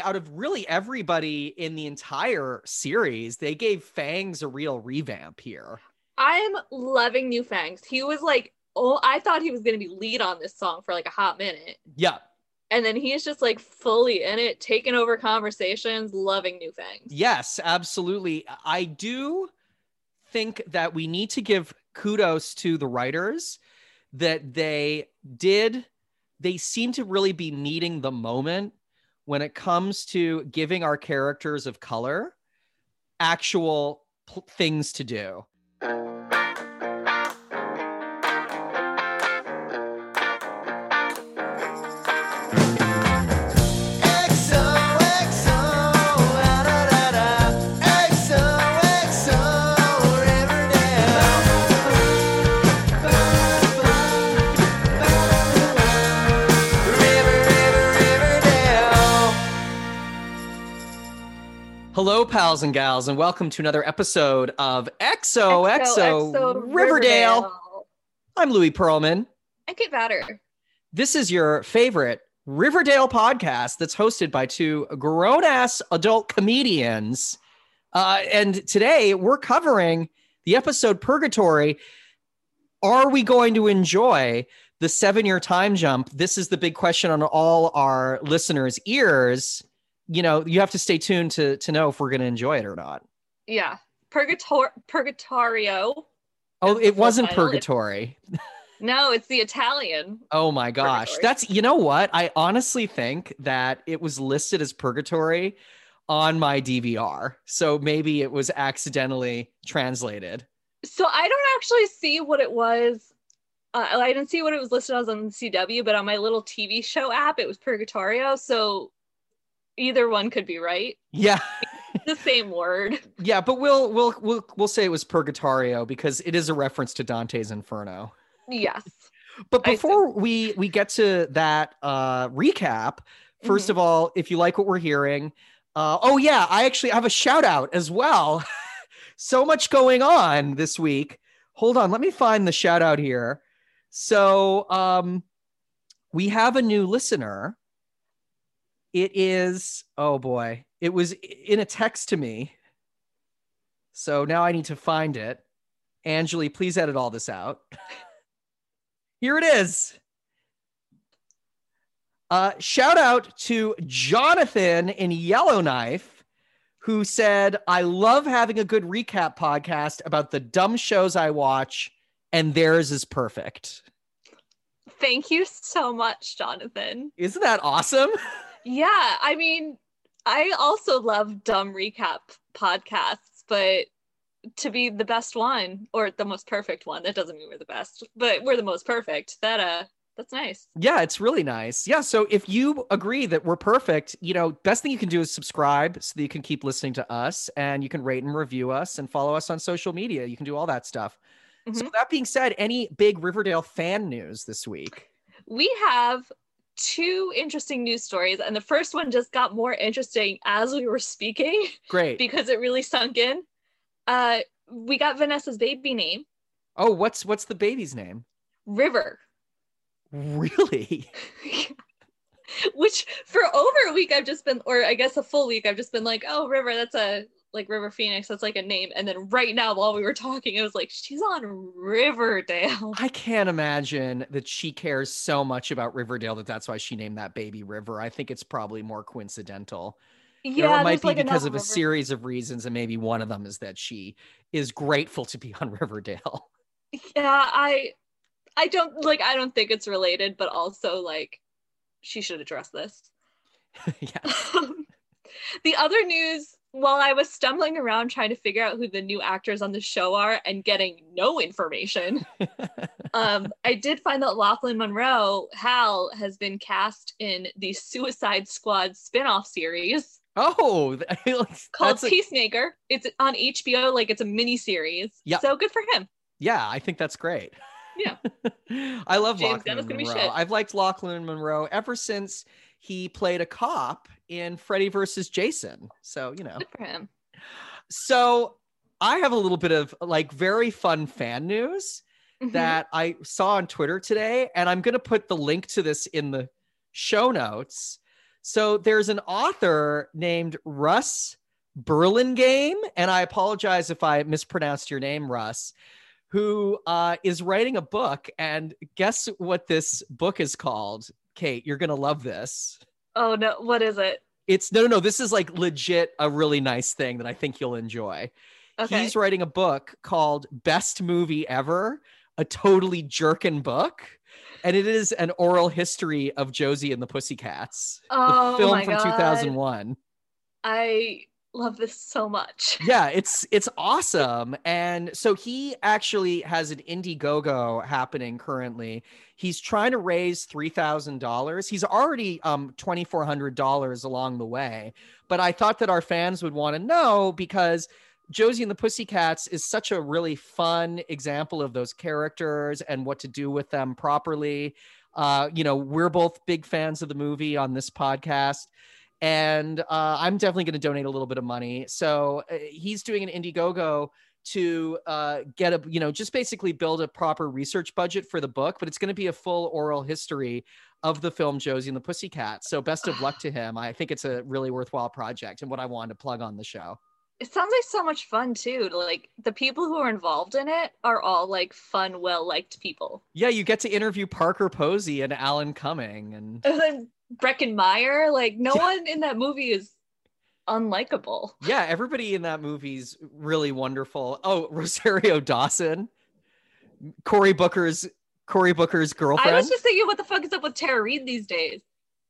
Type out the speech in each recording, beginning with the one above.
out of really everybody in the entire series, they gave Fangs a real revamp here. I'm loving New Fangs. He was like, oh, I thought he was going to be lead on this song for like a hot minute. Yeah. And then he's just like fully in it, taking over conversations, loving New Fangs. Yes, absolutely. I do think that we need to give kudos to the writers that they did they seem to really be meeting the moment when it comes to giving our characters of color actual things to do. Hello, pals and gals, and welcome to another episode of XOXO Riverdale. Riverdale. I'm Louis Pearlman. I'm Kate Batter. This is your favorite Riverdale podcast that's hosted by two grown ass adult comedians. Uh, and today we're covering the episode Purgatory. Are we going to enjoy the seven year time jump? This is the big question on all our listeners' ears. You know, you have to stay tuned to, to know if we're going to enjoy it or not. Yeah. Purgator- Purgatorio. Oh, it wasn't title. Purgatory. No, it's the Italian. Oh my gosh. Purgatory. That's, you know what? I honestly think that it was listed as Purgatory on my DVR. So maybe it was accidentally translated. So I don't actually see what it was. Uh, I didn't see what it was listed as on CW, but on my little TV show app, it was Purgatorio. So either one could be right. Yeah. The same word. Yeah, but we'll we'll we'll we'll say it was Purgatorio because it is a reference to Dante's Inferno. Yes. But before we we get to that uh recap, 1st Mhm. of all, if you like what we're hearing, uh oh yeah, I actually have a shout out as well. so much going on this week. Hold on, let me find the shout out here. So, um we have a new listener. It is oh boy, it was in a text to me. So now I need to find it. Angeli, please edit all this out. Here it is. Uh, shout out to Jonathan in Yellowknife, who said, I love having a good recap podcast about the dumb shows I watch, and theirs is perfect. Thank you so much, Jonathan. Isn't that awesome? Yeah, I mean, I also love dumb recap podcasts, but to be the best one or the most perfect one, that doesn't mean we're the best, but we're the most perfect. That uh that's nice. Yeah, it's really nice. Yeah. So if you agree that we're perfect, you know, best thing you can do is subscribe so that you can keep listening to us and you can rate and review us and follow us on social media. You can do all that stuff. So Mhm. that being said, any big Riverdale fan news this week? We have two interesting news stories, and the first one just got more interesting as we were speaking Great. because it really sunk in. Uh we got Vanessa's baby name, Oh, what's what's the baby's name? River. Really? which for over a week I've just been, or I guess a full week, I've just been like, oh, River, that's a like River Phoenix, that's like a name. And then right now, while we were talking, it was like, she's on Riverdale. I can't imagine that she cares so much about Riverdale that that's why she named that baby River. I think it's probably more coincidental. You know, Yeah, it might be like because of a River- series of reasons, and maybe one of them is that she is grateful to be on Riverdale. Yeah, I, I don't like. I don't think it's related, but also like, she should address this. yeah. the other news while I was stumbling around trying to figure out who the new actors on the show are and getting no information, um, I did find that Lochlyn Munro, Hal, has been cast in the Suicide Squad spin-off series oh, called a- Peacemaker. It's on HBO, like it's a mini series. Yep. So good for him. yeah, I think that's great. Yeah. I love James Lochlyn Munro. I've liked Lochlyn Munro ever since he played a cop in Freddy versus Jason. So, you know. Good for him. So I have a little bit of like very fun fan news Mhm. that I saw on Twitter today, and I'm going to put the link to this in the show notes. So there's an author named Russ Burlingame, and I apologize if I mispronounced your name, Russ, who uh, is writing a book. And guess what this book is called? Kate, you're gonna love this. Oh no, what is it? It's no, no, no. This is like legit a really nice thing that I think you'll enjoy. Okay. He's writing a book called Best Movie Ever, a totally jerkin book. And it is an oral history of Josie and the Pussycats, oh the film my from God. 2001. I love this so much. Yeah, it's it's awesome. And so he actually has an Indiegogo happening currently. He's trying to raise $3,000. He's already um $2,400 along the way. But I thought that our fans would want to know because Josie and the Pussycats is such a really fun example of those characters and what to do with them properly. Uh, you know, we're both big fans of the movie on this podcast. And uh, I'm definitely going to donate a little bit of money. So uh, he's doing an Indiegogo to uh, get a, you know, just basically build a proper research budget for the book, but it's going to be a full oral history of the film Josie and the Pussycat. So best of luck to him. I think it's a really worthwhile project and what I wanted to plug on the show. It sounds like so much fun too. Like the people who are involved in it are all like fun, well liked people. Yeah, you get to interview Parker Posey and Alan Cumming and And then Breckin Meyer, like no Yeah. one in that movie is unlikable. yeah, everybody in that movie's really wonderful. Oh, Rosario Dawson, Cory Booker's Cory Booker's girlfriend. I was just thinking, what the fuck is up with Tara Reid these days?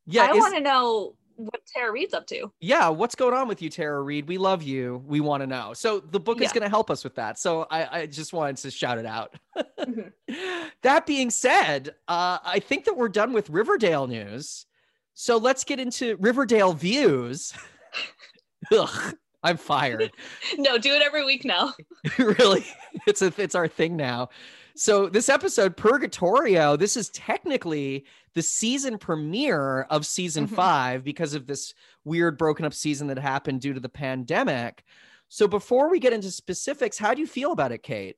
yeah, I is- want to know what Tara Reid's up to. yeah, what's going on with you, Tara Reid? We love you. We want to know. So the book is going to help us with that. So I, I just wanted to shout it out. Mhm. that being said, uh, I think that we're done with Riverdale news. So let's get into Riverdale views. Ugh, I'm fired. no, do it every week now. really, it's a it's our thing now. So this episode, Purgatorio, this is technically the season premiere of season Mhm. five because of this weird broken up season that happened due to the pandemic. So before we get into specifics, how do you feel about it, Kate?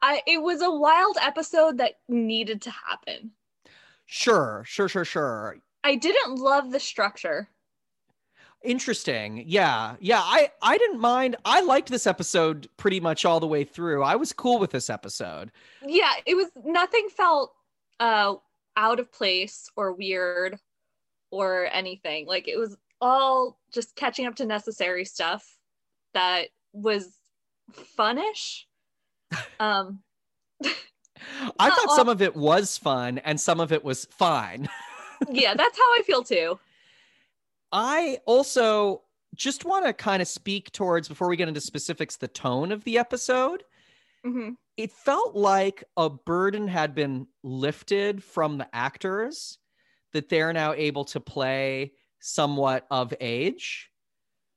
I it was a wild episode that needed to happen. Sure, sure, sure, sure. I didn't love the structure. Interesting. Yeah. Yeah, I I didn't mind. I liked this episode pretty much all the way through. I was cool with this episode. Yeah, it was nothing felt uh out of place or weird or anything. Like it was all just catching up to necessary stuff that was funnish. Um I thought all- some of it was fun and some of it was fine. yeah, that's how I feel too. I also just want to kind of speak towards before we get into specifics the tone of the episode. hmm It felt like a burden had been lifted from the actors that they're now able to play somewhat of age.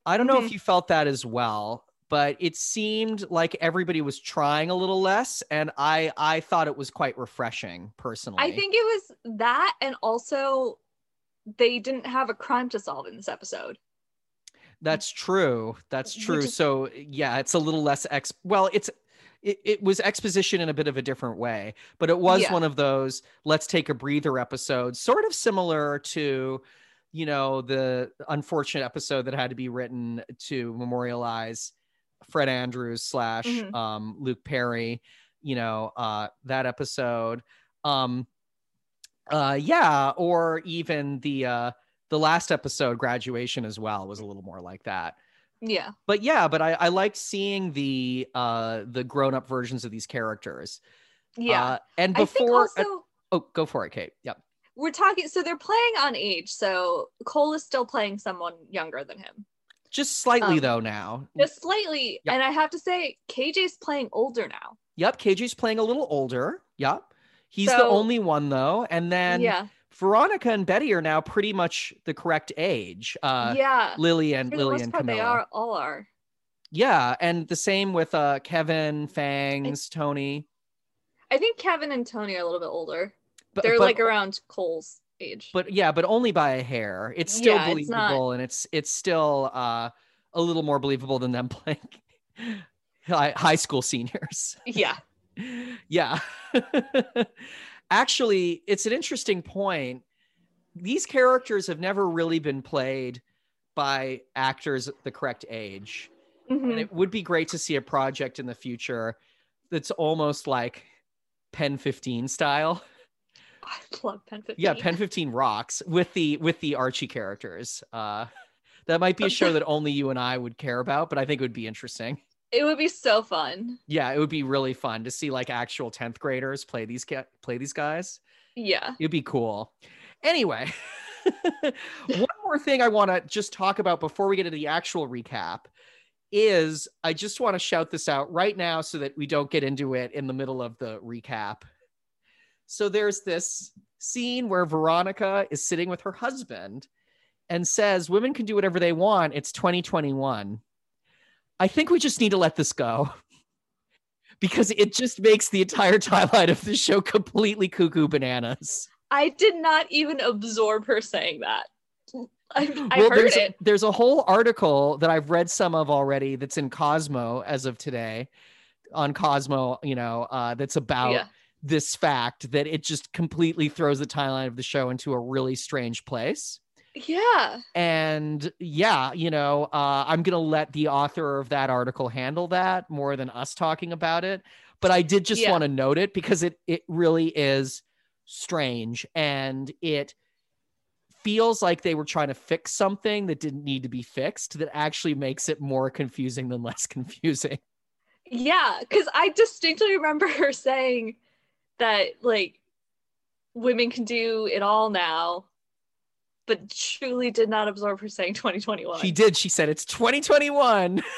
I don't know if you felt that as well, but it seemed like everybody was trying a little less and I I thought it was quite refreshing personally. I think it was that and also they didn't have a crime to solve in this episode. That's true. That's true. is- So yeah, it's a little less ex. Well, it's it, it was exposition in a bit of a different way, but it was Yeah. one of those let's take a breather episodes, sort of similar to, you know, the unfortunate episode that had to be written to memorialize Fred Andrews slash Mhm. um, Luke Perry. You know, uh, that episode. Um, uh, yeah, or even the uh, the last episode, graduation, as well, was a little more like that Yeah. but yeah but i i liked seeing the uh the grown-up versions of these characters Yeah. uh, and before also oh go for it kate yep we're talking so they're playing on age. So Cole is still playing someone younger than him. Just slightly Um, though now Just slightly. Yep. And I have to say, KJ's playing older now. yep kj's playing a little older yep he's the only one though and then yeah. veronica and betty are now pretty much the correct age uh yeah. lily and lily and part, camilla they are all are. yeah and the same with uh kevin fangs tony I think Kevin and Tony are a little bit older. but, They're but- like around Cole's age. but yeah but only by a hair it's still Yeah, it's believable and it's it's still uh a little more believable than them playing high, high school seniors yeah. yeah actually it's an interesting point these characters have never really been played by actors the correct age. Mhm. And it would be great to see a project in the future that's almost like Pen 15 style. I love Pen 15. Yeah, Pen 15 rocks with the with the Archie characters. Uh that might be a show that only you and I would care about, but I think it would be interesting. It would be so fun. Yeah, it would be really fun to see like actual 10th graders play these ca- play these guys. Yeah. It'd be cool. Anyway, one more thing I want to just talk about before we get into the actual recap is I just want to shout this out right now so that we don't get into it in the middle of the recap. So there's this scene where Veronica is sitting with her husband and says, Women can do whatever they want. It's 2021. I think we just need to let this go because it just makes the entire timeline of the show completely cuckoo bananas. I did not even absorb her saying that. I, I Well, heard there's, it. there's a whole article that I've read some of already that's in Cosmo as of today on Cosmo, you know, uh, that's about Yeah. This fact that it just completely throws the timeline of the show into a really strange place. Yeah. And yeah, you know, uh, I'm going to let the author of that article handle that more than us talking about it. But I did just Yeah. want to note it because it it really is strange and it feels like they were trying to fix something that didn't need to be fixed that actually makes it more confusing than less confusing. Yeah. Because I distinctly remember her saying that, like, women can do it all now, but truly did not absorb her saying 2021. She did. She said it's 2021.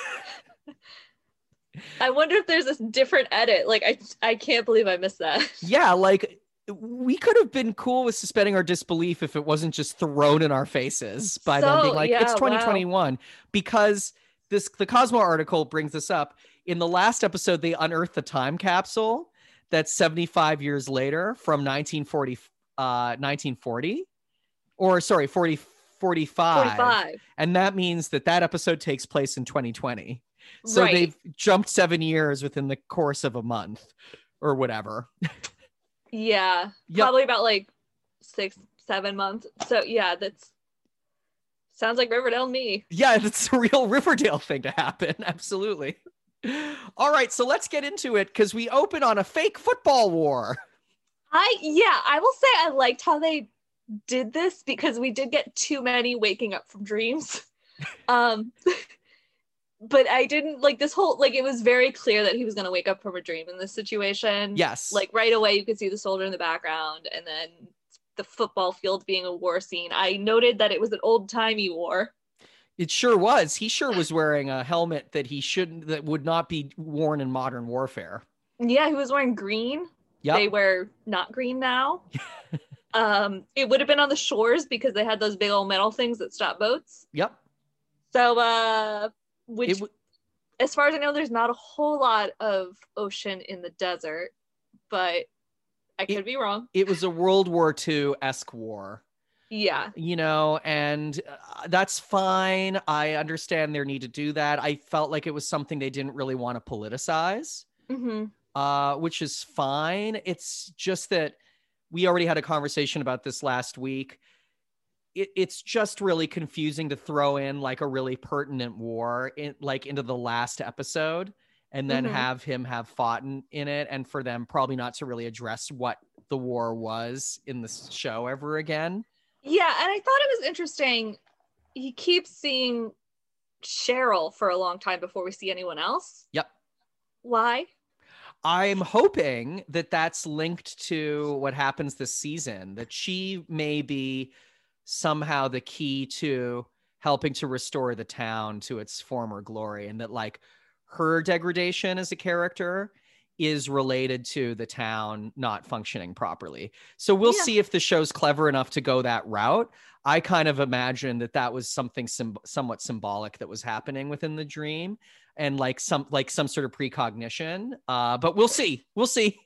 I wonder if there's a different edit. Like, I, I can't believe I missed that. yeah, like we could have been cool with suspending our disbelief if it wasn't just thrown in our faces by them being like yeah, it's wow. 2021 because this the Cosmo article brings this up. In the last episode they unearthed the time capsule that's 75 years later from 1940 uh 1940 or sorry 40 45. 45. and that means that that episode takes place in 2020. So right. they've jumped 7 years within the course of a month or whatever. Yeah. Yep. Probably about like six, seven months. So, yeah, that's sounds like Riverdale me. Yeah, that's a real Riverdale thing to happen. Absolutely. All right, so let's get into it because we open on a fake football war. I yeah, I will say I liked how they did this because we did get too many waking up from dreams. um but I didn't like this whole like it was very clear that he was gonna wake up from a dream in this situation. Yes. Like right away you could see the soldier in the background and then the football field being a war scene. I noted that it was an old timey war. It sure was. He sure was wearing a helmet that he shouldn't, that would not be worn in modern warfare. Yeah, he was wearing green. Yep. They wear not green now. um, it would have been on the shores because they had those big old metal things that stop boats. Yep. So, uh, which, w- as far as I know, there's not a whole lot of ocean in the desert, but I could It- be wrong. it was a World War II esque war. Yeah, you know, and uh, that's fine. I understand their need to do that. I felt like it was something they didn't really want to politicize, hmm uh, which is fine. It's just that we already had a conversation about this last week. It, it's just really confusing to throw in like a really pertinent war in like into the last episode and then Mhm. have him have fought in, in it and for them probably not to really address what the war was in the show ever again. Yeah, and I thought it was interesting. He keeps seeing Cheryl for a long time before we see anyone else. Yep. Why? I'm hoping that that's linked to what happens this season, that she may be somehow the key to helping to restore the town to its former glory, and that like her degradation as a character is related to the town not functioning properly. So we'll Yeah. see if the show's clever enough to go that route. I kind of imagine that that was something sym- somewhat symbolic that was happening within the dream and like some like some sort of precognition. Uh, but we'll see. We'll see.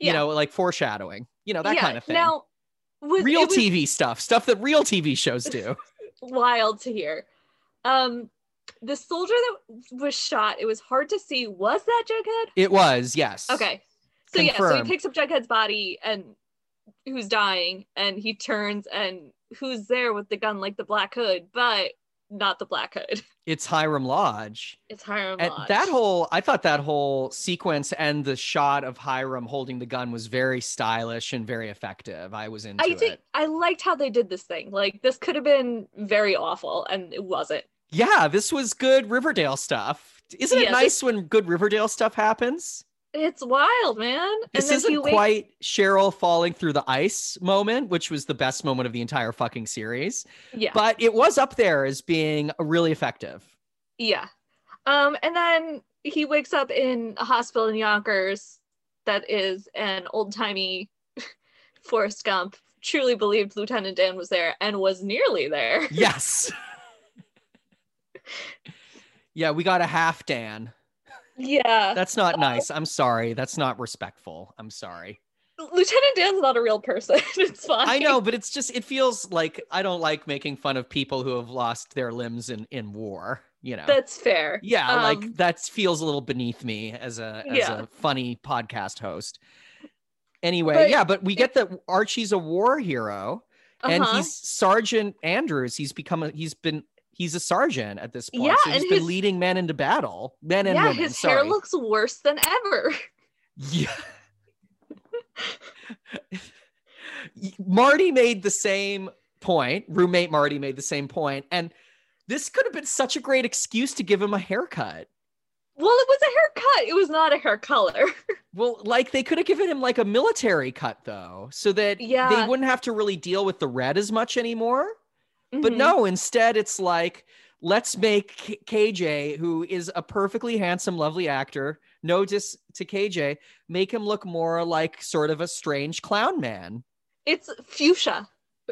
You know, like foreshadowing. You know that yeah. kind of thing. Now, was, real was TV stuff, stuff that real TV shows do. wild to hear. Um, the soldier that was shot, it was hard to see. Was that Jughead? it was yes. Okay. So yeah, so he picks up Jughead's body and who's dying and he turns and who's there with the gun like the Black Hood, but not the Black Hood. It's Hiram Lodge. It's Hiram And Lodge. that whole, I thought that whole sequence and the shot of Hiram holding the gun was very stylish and very effective. I was into I think it. I liked how they did this thing. Like this could have been very awful and it wasn't. Yeah, this was good Riverdale stuff. Isn't it nice when good Riverdale stuff happens? It's wild, man. This isn't quite Cheryl falling through the ice moment, which was the best moment of the entire fucking series, Yeah. but it was up there as being really effective. Yeah. Um, and then he wakes up in a hospital in Yonkers that is an old timey Forrest Gump. Truly believed Lieutenant Dan was there and was nearly there. Yes. yeah, we got a half Dan. Yeah. That's not nice. I'm sorry. That's not respectful. I'm sorry. Lieutenant Dan's not a real person. it's fine. I know, but it's just it feels like I don't like making fun of people who have lost their limbs in in war, you know. That's fair. yeah, Um, like that feels a little beneath me as a as Yeah. a funny podcast host. Anyway, But- yeah, but we get that Archie's a war hero and uh-huh. he's Sergeant Andrews. He's become a he's been he's a sergeant at this point. Yeah, so he's and been his- leading men into battle. Men and yeah, women. his sorry. hair looks worse than ever. Yeah. Marty made the same point. Roommate Marty made the same point, and this could have been such a great excuse to give him a haircut. Well, it was a haircut. It was not a hair color. Well, like they could have given him like a military cut though, so that yeah. they wouldn't have to really deal with the red as much anymore. But Mhm. no, instead it's like let's make KJ, who is a perfectly handsome, lovely actor, no dis to KJ, make him look more like sort of a strange clown man. it's fuchsia.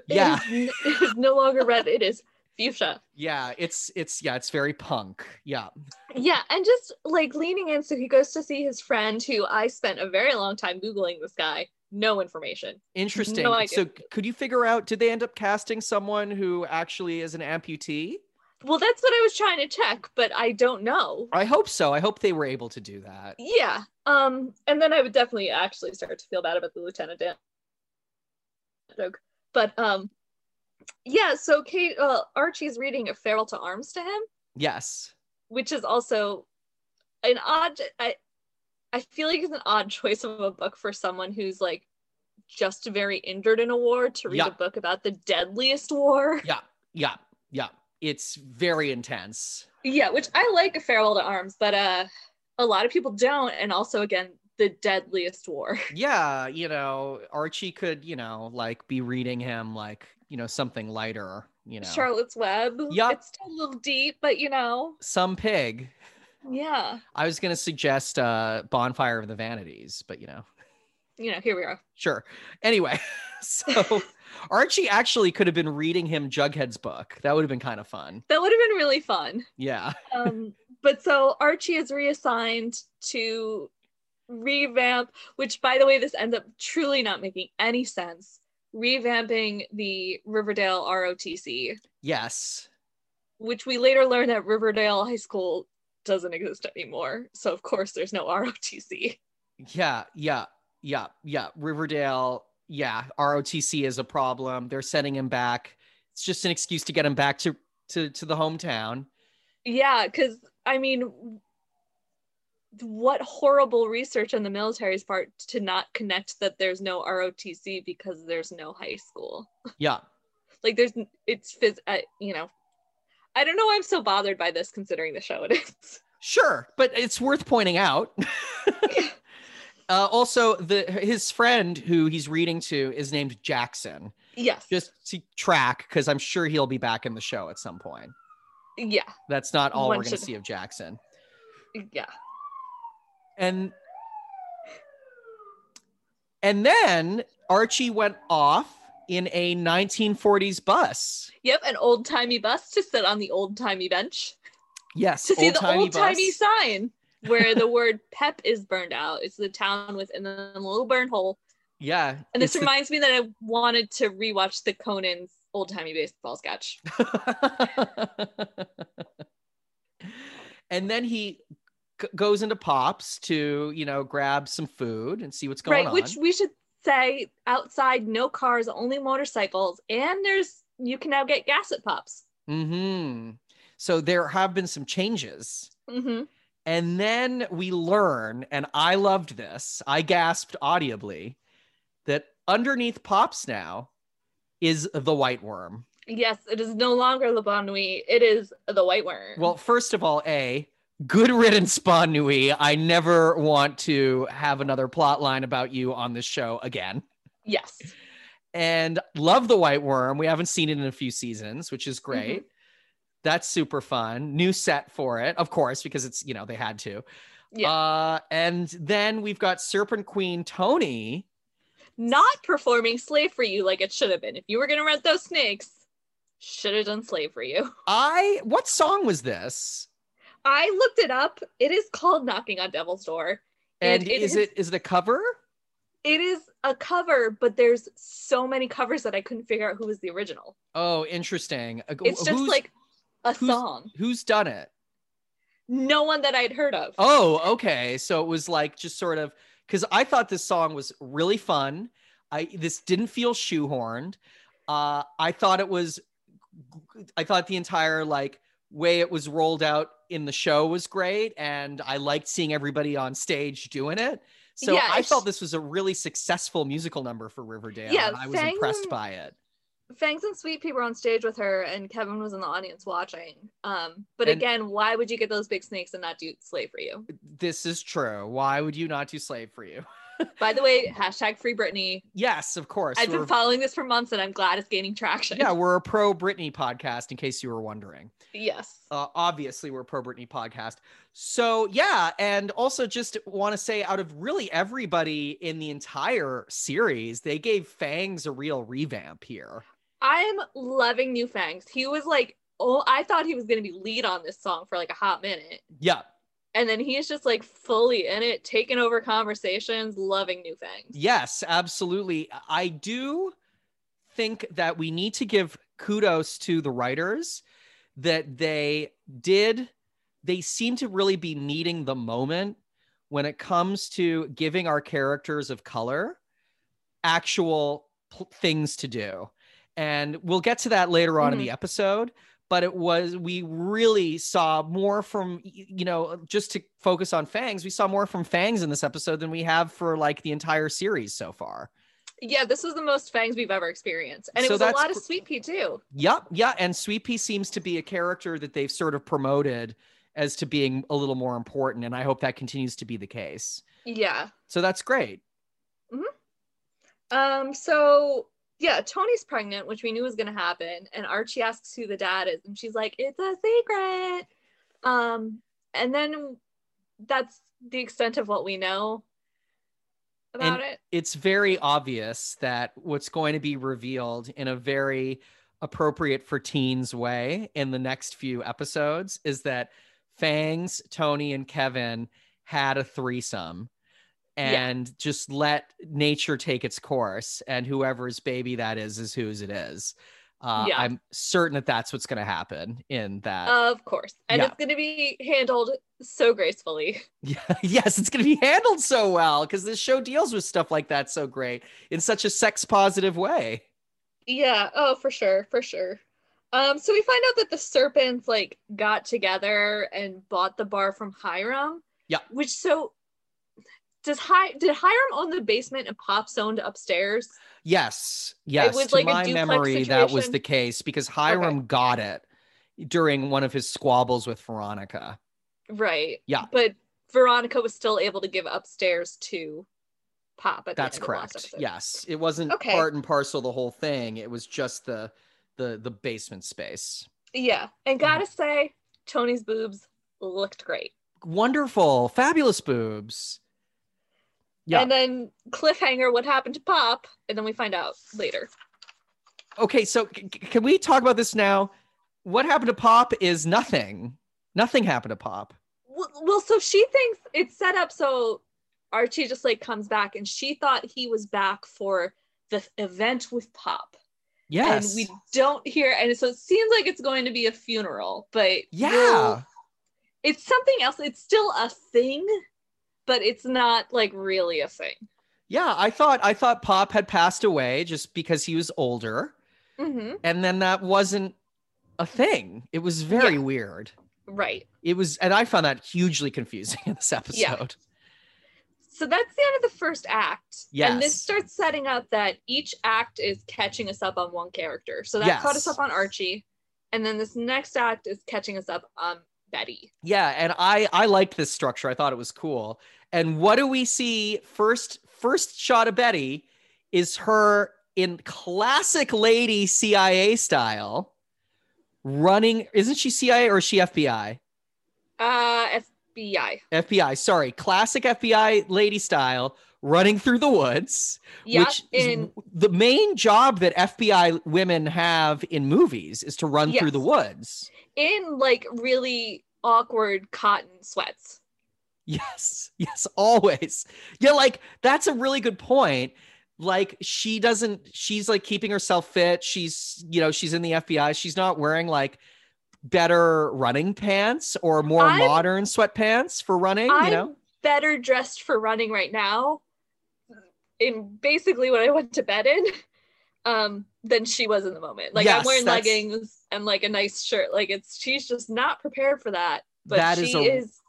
Yeah. is n- it is no longer red. It is fuchsia. Yeah, it's it's yeah, it's very punk. Yeah. Yeah, and just like leaning in, so he goes to see his friend, who I spent a very long time googling this guy. No information. Interesting. No idea. so could you figure out did they end up casting someone who actually is an amputee? Well, that's what I was trying to check, but I don't know. I hope so. I hope they were able to do that. Yeah. Um, and then I would definitely actually start to feel bad about the Lieutenant Dan joke. But um, yeah. So Kate, uh, Archie's reading a farewell to arms to him, Yes. which is also an odd. I I feel like it's an odd choice of a book for someone who's like just very injured in a war to read Yeah. a book about the deadliest war. Yeah. Yeah. Yeah. It's very intense. Yeah, which I like a farewell to arms, but uh, a lot of people don't, and also again the deadliest war. Yeah, you know, Archie could, you know, like be reading him like, you know, something lighter, you know. Charlotte's Web. Yeah. It's still a little deep, but you know, Some pig. Yeah. I was going to suggest uh Bonfire of the Vanities, but you know. You know, here we are. Sure. Anyway, so Archie actually could have been reading him Jughead's book. That would have been kind of fun. That would have been really fun. Yeah. Um, but so Archie is reassigned to revamp, which by the way, this ends up truly not making any sense. Revamping the Riverdale ROTC, Yes. which we later learn that Riverdale High School doesn't exist anymore. So of course there's no ROTC. Yeah, yeah, yeah, yeah. Riverdale, yeah, ROTC is a problem. They're sending him back. It's just an excuse to get him back to to to the hometown. Yeah, because I mean, what horrible research on the military's part to not connect that there's no ROTC because there's no high school. Yeah. Like there's, it's phys, uh, you know, I don't know why I'm so bothered by this considering the show it is. Sure, but it's worth pointing out. uh, also, the his friend who he's reading to is named Jackson. yes. Just to track, because I'm sure he'll be back in the show at some point. yeah. That's not all One we're going to see of Jackson. Yeah. And and then Archie went off in a 1940s bus. Yep. An old timey bus to sit on the old timey bench Yes, to see the old-timey old timey sign where the word PEP is burned out. It's the town within the little burn hole. Yeah, And this it's the- reminds me that I wanted to rewatch the Conan's old timey baseball sketch. and then he g- goes into Pops to you know grab some food and see what's going right, on. which we should say outside, no cars, only motorcycles, and there's you can now get gas at Pops. hmm So there have been some changes. Mm-hmm. And then we learn, and I loved this, I gasped audibly, that underneath Pops now is the white worm. Yes, it is no longer Le Bonne Nuit. It is the White Worm. Well, first of all, A, good riddance, Bonne Nuit. I never want to have another plot line about you on this show again. yes. And love the white worm. We haven't seen it in a few seasons, which is great. That's super fun. New set for it, of course, because it's, you know, they had to. Yeah. Uh, and then we've got Serpent Queen Tony. Not performing slave for you like it should have been. If you were gonna rent those snakes, should have done slave for you. I what song was this? I looked it up. It is called Knocking on Devil's Door. And, And it is is- it is it a cover? It is a cover, but there's so many covers that I couldn't figure out who was the original. Oh, interesting. Uh, It's just who's- like a who's- song. who's done it? No one that I'd heard of. Oh, okay. So it was like just sort of because I thought this song was really fun. I this didn't feel shoehorned. Uh, I thought it was. I thought the entire like way it was rolled out in the show was great, and I liked seeing everybody on stage doing it. So Yeah, I felt this was a really successful musical number for Riverdale. Yeah, and I was Fang- impressed by it. Fangs and Sweet Pea were on stage with her, and Kevin was in the audience watching. Um, but And- again, why would you get those big snakes and not do slave for you? This is true. Why would you not do slave for you? By the way, hashtag free Britney. Yes, of course. I've been We're- following this for months, and I'm glad it's gaining traction. yeah, we're a pro Britney podcast, in case you were wondering. Yes. uh, obviously we're a pro Britney podcast. So yeah, and also just want to say, out of really everybody in the entire series, they gave Fangs a real revamp here. I'm loving New Fangs. He was like, oh, I thought he was gonna be lead on this song for like a hot minute. Yeah, And then he's just like fully in it, taking over conversations, loving New Fangs yes, absolutely. I do think that we need to give kudos to the writers that they did. They seem to really be meeting the moment when it comes to giving our characters of color actual pl- things to do. And we'll get to that later on in the mm-hmm. episode. But it was, we really saw more from, you know, just to focus on Fangs, we saw more from Fangs in this episode than we have for like the entire series so far. Yeah, this was the most Fangs we've ever experienced. And it So was a lot of Sweet Pea too. Yep. Yeah. And Sweet Pea seems to be a character that they've sort of promoted as to being a little more important. And I hope that continues to be the case. Yeah. So that's great. Um, so yeah, Tony's pregnant, which we knew was gonna happen, and Archie asks who the dad is, and she's like, It's a secret. Um, and then that's the extent of what we know about it. It's very obvious that what's going to be revealed in a very appropriate for teens way in the next few episodes is that Fangs, Tony, and Kevin had a threesome Yeah. and just let nature take its course and whoever's baby that is is whose it is. Uh, Yeah. I'm certain that that's what's going to happen in that. Of course. And Yeah. it's gonna be handled so gracefully. Yeah, yes, it's going to be handled so well because this show deals with stuff like that so great in such a sex positive way. Yeah, oh for sure, for sure. Um, so we find out that the serpents like got together and bought the bar from Hiram. Yeah. Which so does Hi did Hiram own the basement and Pops owned upstairs? Yes, yes. was to like my memory, that was the case because Hiram got it during one of his squabbles with Veronica. Right. Yeah. But Veronica was still able to give upstairs to Pop at That's correct. Yes, it wasn't Okay. part and parcel the whole thing. It was just the the the basement space. Yeah. And Mm-hmm. gotta say, Tony's boobs looked great. Wonderful, fabulous boobs. Yeah. And then cliffhanger, what happened to Pop? And then we find out later. okay, so c- can we talk about this now? What happened to Pop is nothing. Nothing happened to Pop. Well, well, so she thinks it's set up so Archie just like comes back and she thought he was back for the event with Pop. Yes. And we don't hear and so it seems like it's going to be a funeral, but yeah. we'll- it's something else. It's still a thing, but it's not like really a thing. Yeah, I thought I thought Pop had passed away just because he was older, hmm and then that wasn't a thing. It was very Yeah. weird. Right. It was, and I found that hugely confusing in this episode. Yeah. So that's the end of the first act. And this starts setting up that each act is catching us up on one character. So that caught us up on Archie. And then this next act is catching us up on Betty. Yeah, and I I liked this structure. I thought it was cool. And what do we see first first shot of Betty is her in classic lady CIA style running isn't she CIA or is she FBI? Uh FBI. FBI, sorry. Classic FBI lady style running through the woods, Yeah. which is in the main job that FBI women have in movies is to run through the woods. In like really awkward cotton sweats. Yes, yes, always. Yeah, like that's a really good point. Like she doesn't, she's like keeping herself fit. She's, you know, she's in the FBI. She's not wearing like better running pants or more I'm- modern sweatpants for running, you I'm know? better dressed for running right now in basically what I went to bed in um than she was in the moment. Like I'm wearing that's- leggings and like a nice shirt. Like it's she's just not prepared for that. But That she is is,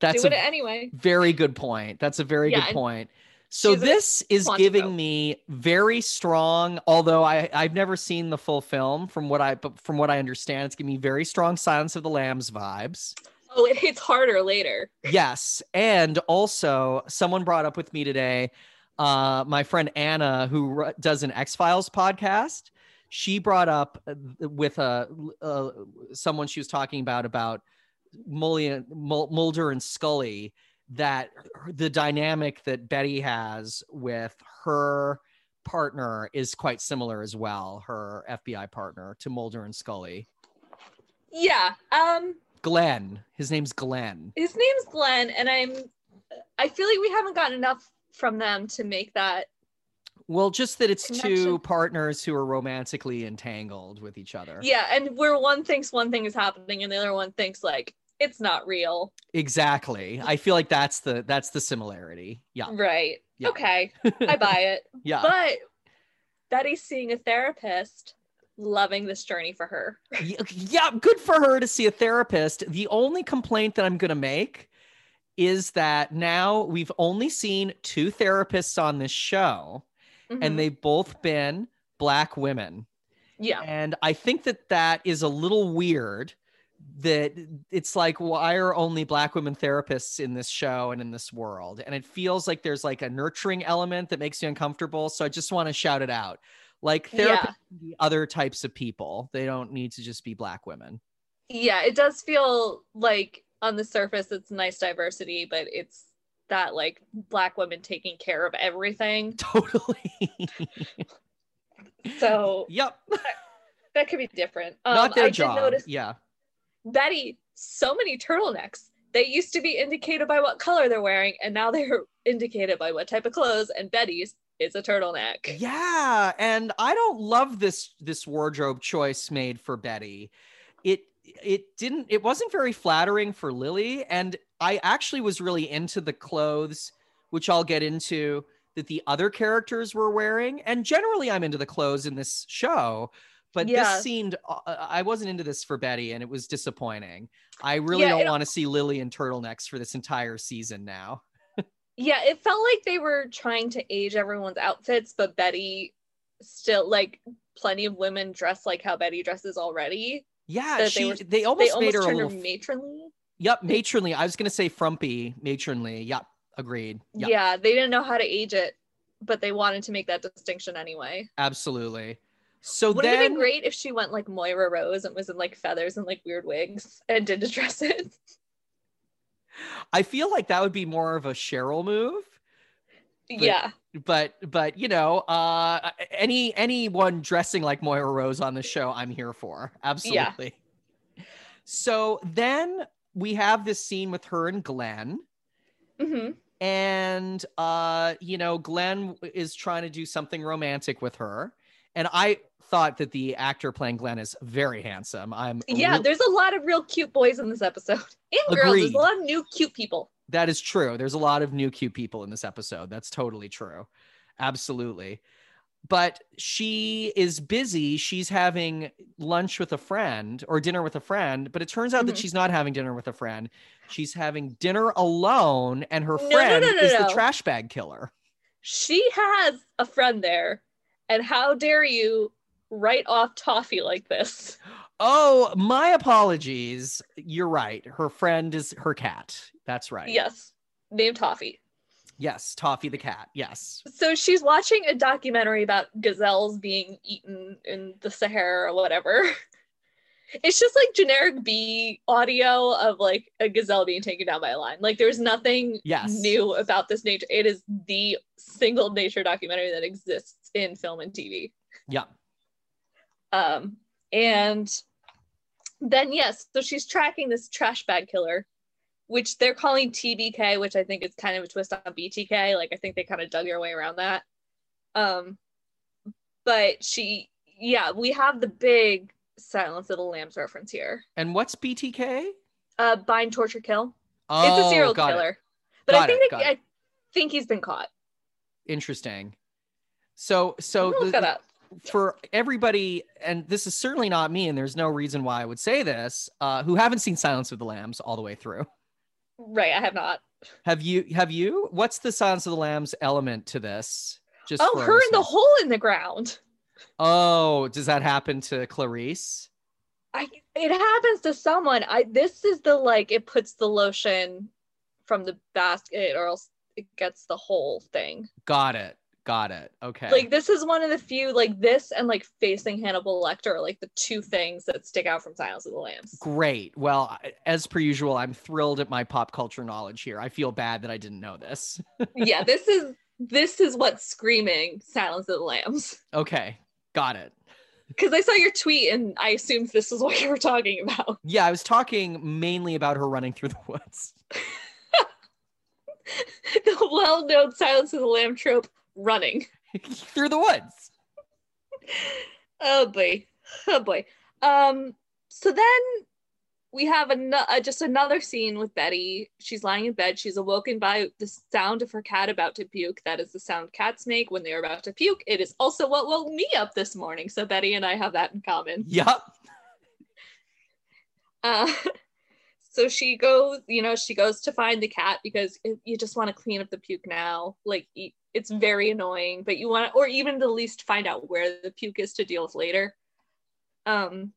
That's doing a it anyway. very good point. That's a very Yeah, good point. So this is giving me very strong, although I I've never seen the full film from what I but from what I understand, it's giving me very strong Silence of the Lambs vibes. Oh, it hits harder later. Yes. And also, someone brought up with me today, uh, my friend Anna, who r- does an X Files podcast. She brought up uh, with a uh, someone she was talking about about Mulder and Scully that the dynamic that Betty has with her partner is quite similar as well. Her FBI partner to Mulder and Scully, Yeah. Um Glenn. His name's Glenn. his name's Glenn and I'm I feel like we haven't gotten enough from them to make that Well, just that it's two partners who are romantically entangled with each other. Yeah, and where one thinks one thing is happening and the other one thinks like it's not real. Exactly. I feel like that's the that's the similarity. Yeah. Right. Yeah. Okay. I buy it. Yeah. But Betty's seeing a therapist, loving this journey for her. Yeah, good for her to see a therapist. The only complaint that I'm going to make is that now we've only seen two therapists on this show Mhm. and they've both been black women. yeah. And I think that that is a little weird that it's like why are only black women therapists in this show and in this world and it feels like there's like a nurturing element that makes you uncomfortable so i just want to shout it out like therapists Yeah. can be other types of people they don't need to just be black women Yeah, it does feel like on the surface it's nice diversity, but it's that like black women taking care of everything. totally So yep that could be different. Um, not their I job did notice yeah Betty, so many turtlenecks. They used to be indicated by what color they're wearing, and now they're indicated by what type of clothes. And Betty's is a turtleneck. Yeah, and I don't love this this wardrobe choice made for Betty. It it didn't it wasn't very flattering for Lily and I actually was really into the clothes which I'll get into that the other characters were wearing and generally I'm into the clothes in this show but Yeah. this seemed uh, I wasn't into this for Betty and it was disappointing. I really Yeah, don't want to see Lily in turtlenecks for this entire season now. Yeah, it felt like they were trying to age everyone's outfits, but Betty still like plenty of women dress like how Betty dresses already. Yeah, That they she were- they almost, they made her almost a turned her matronly. Yep, matronly. I was gonna say frumpy, matronly. Yep, agreed. Yep, Yeah, they didn't know how to age it, but they wanted to make that distinction anyway. absolutely. So Wouldn't it then, be great if she went like Moira Rose and was in like feathers and like weird wigs and did dress it? I feel like that would be more of a Cheryl move. yeah. But but you know, uh, any anyone dressing like Moira Rose on the show, I'm here for. Absolutely. yeah. So then we have this scene with her and Glenn. hmm and uh you know glenn is trying to do something romantic with her and i thought that the actor playing glenn is very handsome i'm Yeah, real- there's a lot of real cute boys in this episode. And girls. There's a lot of new cute people. That is true. There's a lot of new cute people in this episode. That's totally true. Absolutely. But she is busy. She's having lunch with a friend or dinner with a friend, but it turns out that Mhm. she's not having dinner with a friend. She's having dinner alone, and her no, friend no, no, is the trash bag killer. She has a friend there, and how dare you write off Toffee like this? Oh, my apologies. You're right. Her friend is her cat. That's right. Yes, named Toffee. Yes, Toffee the cat. Yes. So she's watching a documentary about gazelles being eaten in the Sahara or whatever. It's just like generic B audio of like a gazelle being taken down by a lion. Like there's nothing Yes. new about this nature. It is the single nature documentary that exists in film and TV. Yeah. Um, and then yes, so she's tracking this trash bag killer, which they're calling TBK, which I think is kind of a twist on BTK. Like I think they kind of dug their way around that. Um, but she, yeah, we have the big Silence of the Lambs reference here. And what's BTK? Uh, bind, torture, kill. Oh, it's a serial got it. killer, but Got I think it, they. I think he's been caught. Interesting. So, so Look the- that up. For everybody, and this is certainly not me, and there's no reason why I would say this, uh, who haven't seen Silence of the Lambs all the way through. Right, I have not. Have you? Have you? What's the Silence of the Lambs element to this? Just Oh, her in the hole in the ground. Oh, does that happen to Clarice? I it happens to someone. I this is the like it puts the lotion from the basket or else it gets the whole thing. Got it. Got it. Okay. Like this is one of the few like this and like facing Hannibal Lecter are like the two things that stick out from Silence of the Lambs. Great. Well, as per usual, I'm thrilled at my pop culture knowledge here. I feel bad that I didn't know this. yeah, this is this is what's screaming Silence of the Lambs. Okay. Got it. Because I saw your tweet and I assumed this is what you were talking about. Yeah, I was talking mainly about her running through the woods. the well-known Silence of the Lamb trope running. through the woods. oh boy. Oh boy. Um so then we have an- uh, just another scene with betty. She's lying in bed. She's awoken by the sound of her cat about to puke. That is the sound cats make when they're about to puke. It is also what woke me up this morning. So betty and i have that in common. Yep. uh, so she goes you know she goes to find the cat because you just want to clean up the puke now. Like it's very annoying but you want to or even at least find out where the puke is to deal with later. Um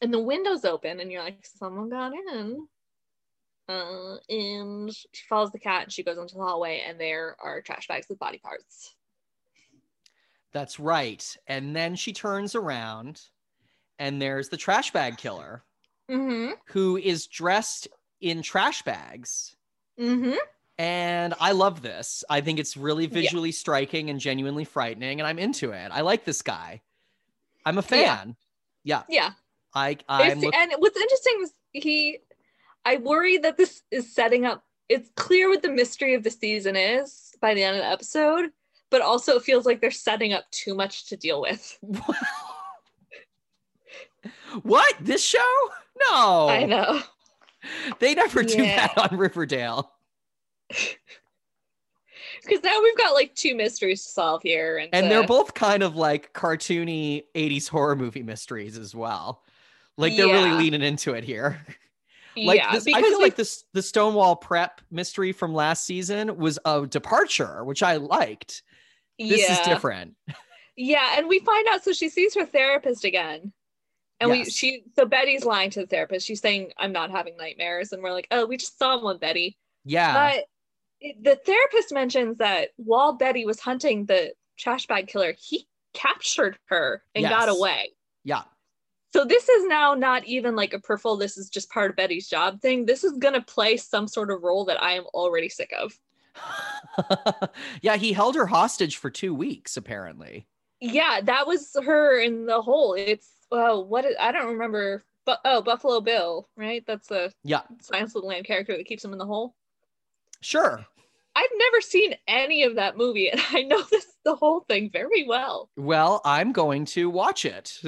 and the window's open and you're like someone got in. Uh and she follows the cat and she goes into the hallway and there are trash bags with body parts. That's right. And then she turns around and there's the trash bag killer mm-hmm who is dressed in trash bags. mm-hmm And I love this. I think it's really Yeah. visually striking and genuinely frightening. And I'm into it. I like this guy. I'm a fan. Yeah. yeah I, I'm look- and what's interesting is he i worry that this is setting up it's clear what the mystery of the season is by the end of the episode but also it feels like they're setting up too much to deal with what? This show? No. i know They never do Yeah. that on Riverdale. because now we've got like two mysteries to solve here and, And uh, they're both kind of like cartoony 80s horror movie mysteries as well. Like they're really leaning into it here. Like yeah this, I because feel like this the Stonewall prep mystery from last season was a departure, which I liked. This yeah. is different. yeah and we find out so she sees her therapist again and we she so betty's lying to the therapist she's saying i'm not having nightmares and we're like oh we just saw one betty Yeah. But it- the therapist mentions that while Betty was hunting the trash bag killer, he captured her and got away. yeah. So this is now not even like a peripheral, this is just part of Betty's job thing. This is going to play some sort of role that I am already sick of. yeah, he held her hostage for 2 weeks apparently. Yeah, that was her in the hole. It's, oh, what is, I don't remember. But oh, Buffalo Bill, right? That's the Yeah. Silence of the Lambs character that keeps him in the hole. Sure. I've never seen any of that movie, and I know this the whole thing very well. Well, I'm going to watch it.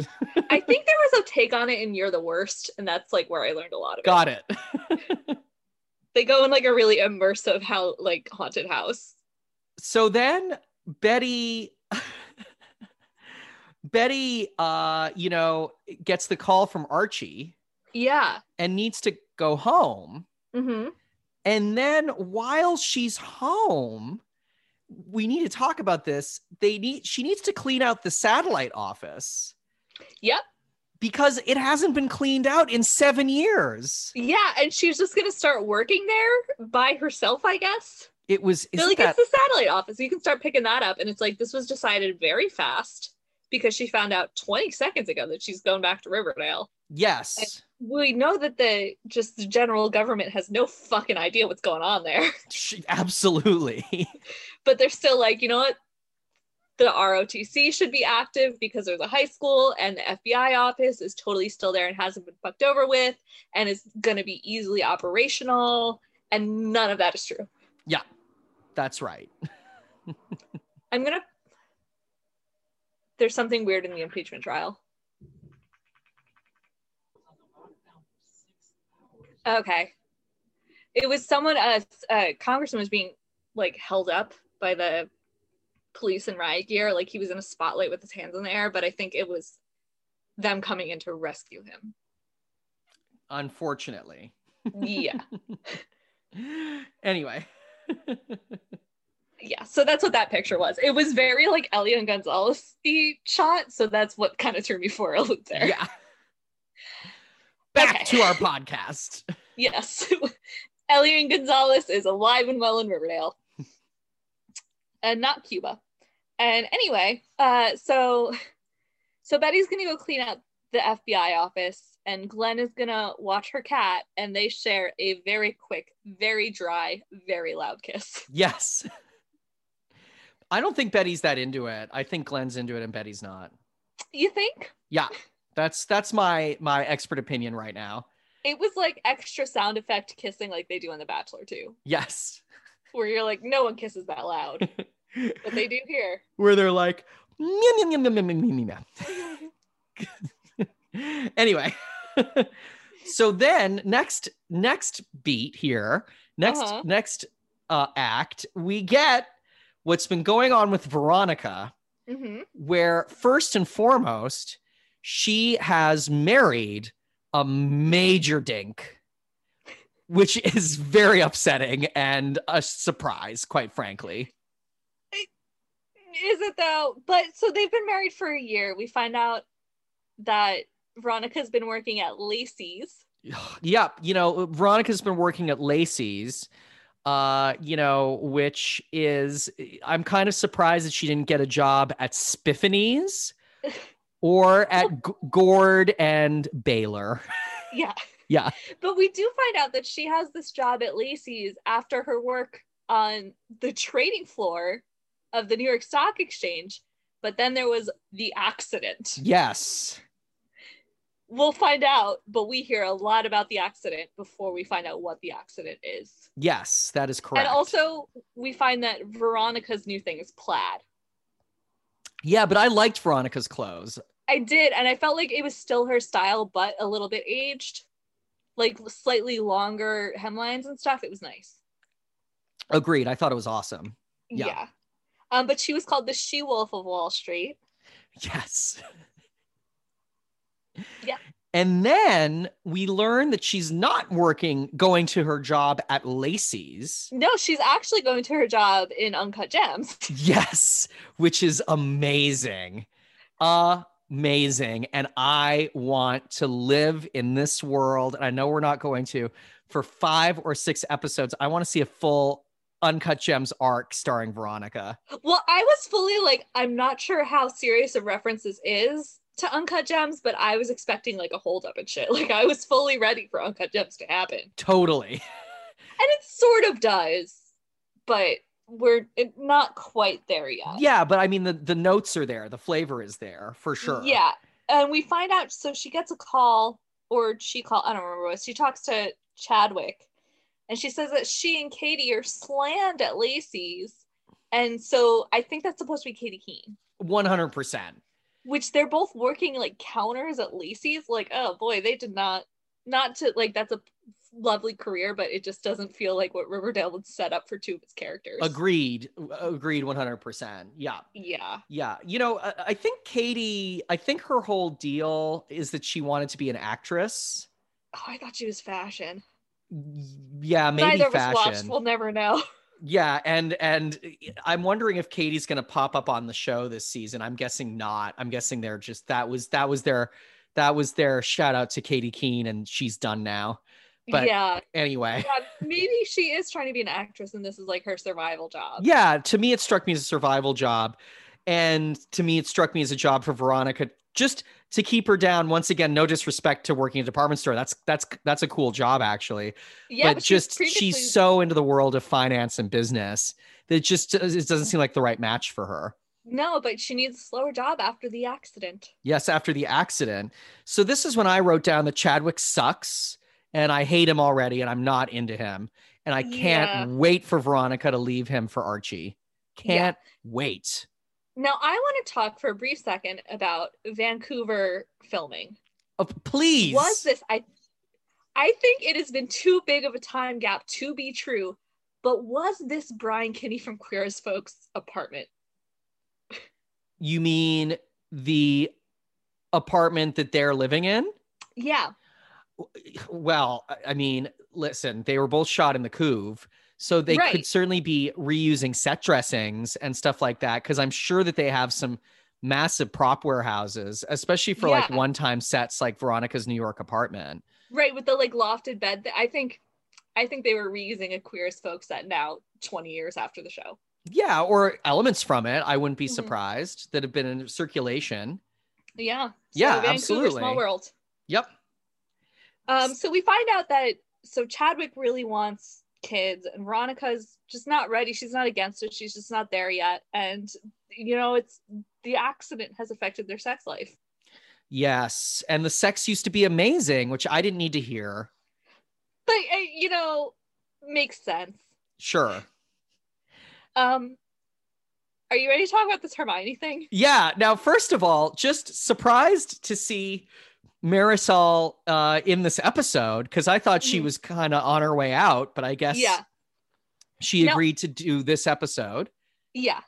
I think there was a take on it in You're the Worst, and that's like where I learned a lot of Got it. it. They go in like a really immersive how like haunted house. So then Betty Betty uh you know gets the call from Archie Yeah. and needs to go home. Mm-hmm. And then while she's home, we need to talk about this. They need she needs to clean out the satellite office Yep. because it hasn't been cleaned out in 7 years. Yeah, and she's just gonna start working there by herself, I guess. It was like that it's the satellite office. You can start picking that up, and it's like this was decided very fast because she found out 20 seconds ago that she's going back to Riverdale. yes. We know that the just the general government has no fucking idea what's going on there, She, absolutely. but they're still like, you know what? The ROTC should be active because there's a high school, and the FBI office is totally still there and hasn't been fucked over with, and is going to be easily operational. And none of that is true. Yeah, that's right. I'm gonna. There's something weird in the impeachment trial. Okay. It was someone, uh, a, a uh, congressman was being like held up by the police in riot gear. Like he was in a spotlight with his hands in the air, but I think it was them coming in to rescue him. Unfortunately. Yeah. anyway. yeah. So that's what that picture was. It was very like Elian Gonzalez the shot. So that's what kind of threw me for a loop there. Yeah. Back Okay. to our podcast. Yes. Elian Gonzalez is alive and well in Riverdale. and not Cuba. And anyway, uh so so Betty's gonna go clean out the FBI office and Glenn is gonna watch her cat and they share a very quick, very dry, very loud kiss. Yes. I don't think Betty's that into it. I think Glenn's into it and Betty's not. You think? Yeah. That's that's my my expert opinion right now. It was like extra sound effect kissing like they do in The Bachelor too, Yes. where you're like, no one kisses that loud. But they do here. Where they're like "Meow, meow, meow, meow, meow, meow, meow." anyway. so then next next beat here, next Uh-huh. next uh act, we get what's been going on with Veronica. hmm where first and foremost, she has married a major dink, which is very upsetting and a surprise, quite frankly. Is it though? But so they've been married for a year. We find out that Veronica's been working at Lacey's. Yep, you know, Veronica's been working at Lacey's, uh, you know, which is I'm kind of surprised that she didn't get a job at Spiffany's or at G- Gord and Baylor. Yeah. Yeah. But we do find out that she has this job at Lacey's after her work on the trading floor of the New York Stock Exchange. But then there was the accident. Yes. We'll find out, but we hear a lot about the accident before we find out what the accident is. Yes, that is correct. And also, we find that Veronica's new thing is plaid. yeah, but I liked Veronica's clothes. I did, and I felt like it was still her style, but a little bit aged, like slightly longer hemlines and stuff. It was nice. Agreed. I thought it was awesome. Yeah. Yeah. Um, but she was called the She Wolf of Wall Street. Yes. Yeah. And then we learn that she's not working, going to her job at Lacey's. No, she's actually going to her job in Uncut Gems. Yes, which is amazing. Amazing. And I want to live in this world. And I know we're not going to for five or six episodes. I want to see a full Uncut Gems arc starring Veronica. Well, I was fully like, I'm not sure how serious a reference this is to Uncut Gems, but I was expecting like a holdup and shit. Like I was fully ready for Uncut Gems to happen. Totally. And it sort of does, but we're not quite there yet. Yeah, but I mean the, the notes are there, the flavor is there for sure. Yeah. And we find out so she gets a call or she call I don't remember what she talks to Chadwick and she says that she and Katie are slammed at Lacey's. And so I think that's supposed to be Katy Keene, 100%. Which they're both working like counters at Lacey's. Like, oh boy, they did not not to like that's a lovely career, but it just doesn't feel like what Riverdale would set up for two of its characters. Agreed. Agreed 100%. Yeah. Yeah. Yeah. You know, I, I think Katie, I think her whole deal is that she wanted to be an actress. Oh, I thought she was fashion. Yeah, maybe Neither of us fashion. watched. We'll never know. Yeah, and and eh, I'm wondering if Katie's going to pop up on the show this season. I'm guessing not. I'm guessing they're just that was that was their that was their shout out to Katy Keene and she's done now. But yeah. anyway. Yeah, maybe she is trying to be an actress and this is like her survival job. Yeah, to me it struck me as a survival job. And to me it struck me as a job for Veronica just to keep her down once again no disrespect to working in a department store. That's that's that's a cool job actually. Yeah, but, was just previously- she's so into the world of finance and business that it just it doesn't seem like the right match for her. No, but she needs a slower job after the accident. yes after the accident. So this is when i wrote down that chadwick sucks and i hate him already and i'm not into him. And i can't Yeah. wait for veronica to leave him for archie. Can't wait Now I want to talk for a brief second about Vancouver filming. oh, please Was this I I think it has been too big of a time gap to be true, but was this Brian Kinney from Queer as Folks apartment? you mean the apartment that they're living in Yeah. well I- mean listen they were both shot in the couve so they Right. could certainly be reusing set dressings and stuff like that because i'm sure that they have some massive prop warehouses especially for like one-time sets like veronica's new york apartment Right, with the like lofted bed. that- I think I think they were reusing a Queer as Folks set now 20 years after the show. yeah or elements from it i wouldn't be Mhm. surprised that have been in circulation Yeah. So Yeah, absolutely. Small world. yep Um, so we find out that so Chadwick really wants kids, and Veronica's just not ready. She's not against it. She's just not there yet. And you know, it's the accident has affected their sex life. yes and the sex used to be amazing which i didn't need to hear But uh, you know, makes sense. sure Um, are you ready to talk about this Hermione thing? Yeah. Now, first of all, just surprised to see Marisol uh, in this episode because I thought she Mhm. was kind of on her way out, but I guess Yeah. she No. agreed to do this episode. Yeah.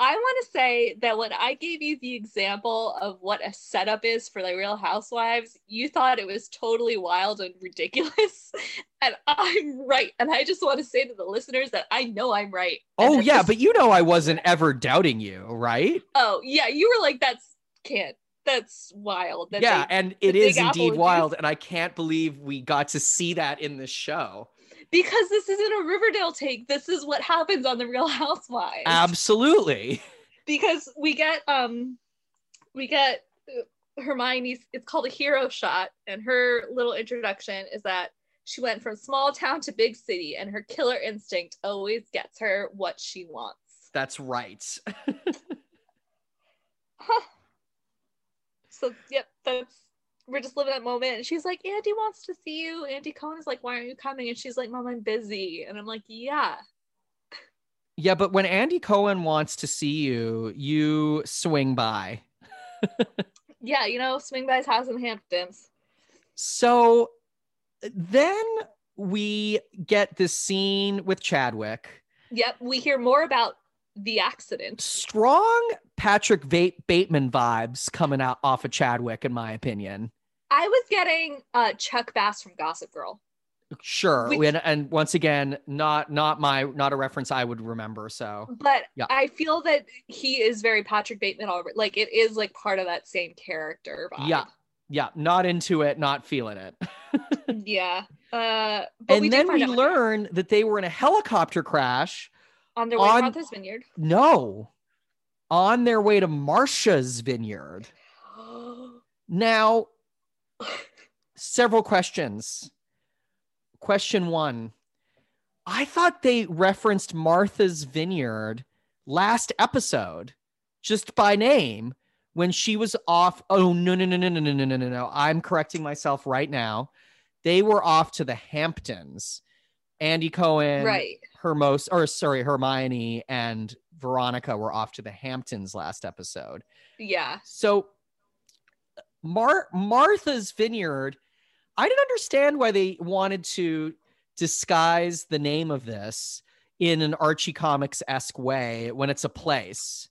I want to say that when I gave you the example of what a setup is for the Real Housewives, you thought it was totally wild and ridiculous. And I'm right. And I just want to say to the listeners that I know I'm right. Oh, yeah. this- But you know, I wasn't ever doubting you, right? oh, yeah. You were like, that's can't. That's wild. That yeah. they- and it is Apple indeed do- wild. And I can't believe we got to see that in this show. because this isn't a Riverdale take. This is what happens on the Real Housewives. Absolutely. because we get um we get Hermione's it's called a hero shot and her little introduction is that she went from small town to big city and her killer instinct always gets her what she wants. That's right. So yep, that's we're just living that moment and she's like Andy wants to see you. Andy Cohen is like why aren't you coming? And she's like mom I'm busy. And I'm like yeah. yeah. But when Andy Cohen wants to see you, you swing by. Yeah, you know, swing by his house in Hamptons. So then we get this scene with Chadwick. Yep, we hear more about the accident. Strong Patrick Bateman vibes coming out off of Chadwick, in my opinion. I was getting uh Chuck Bass from Gossip Girl. Sure, Which- and, and once again, not not my not a reference I would remember. So but Yeah. I feel that he is very Patrick Bateman already. Like it is like part of that same character vibe. yeah, yeah, not into it, not feeling it. yeah. Uh, but we and do then we learn that they were in a helicopter crash. On their way on- to Martha's Vineyard. No, on their way to Marsha's vineyard. Now, several questions. Question one I thought they referenced Martha's Vineyard last episode just by name when she was off. Oh, no, no, no, no, no, no, no, no, no, no. I'm correcting myself right now. They were off to the Hamptons. Andy Cohen, right. Hermos, or sorry, Hermione and Veronica were off to the Hamptons last episode. Yeah. So Mar- Martha's Vineyard, I didn't understand why they wanted to disguise the name of this in an Archie Comics esque way when it's a place.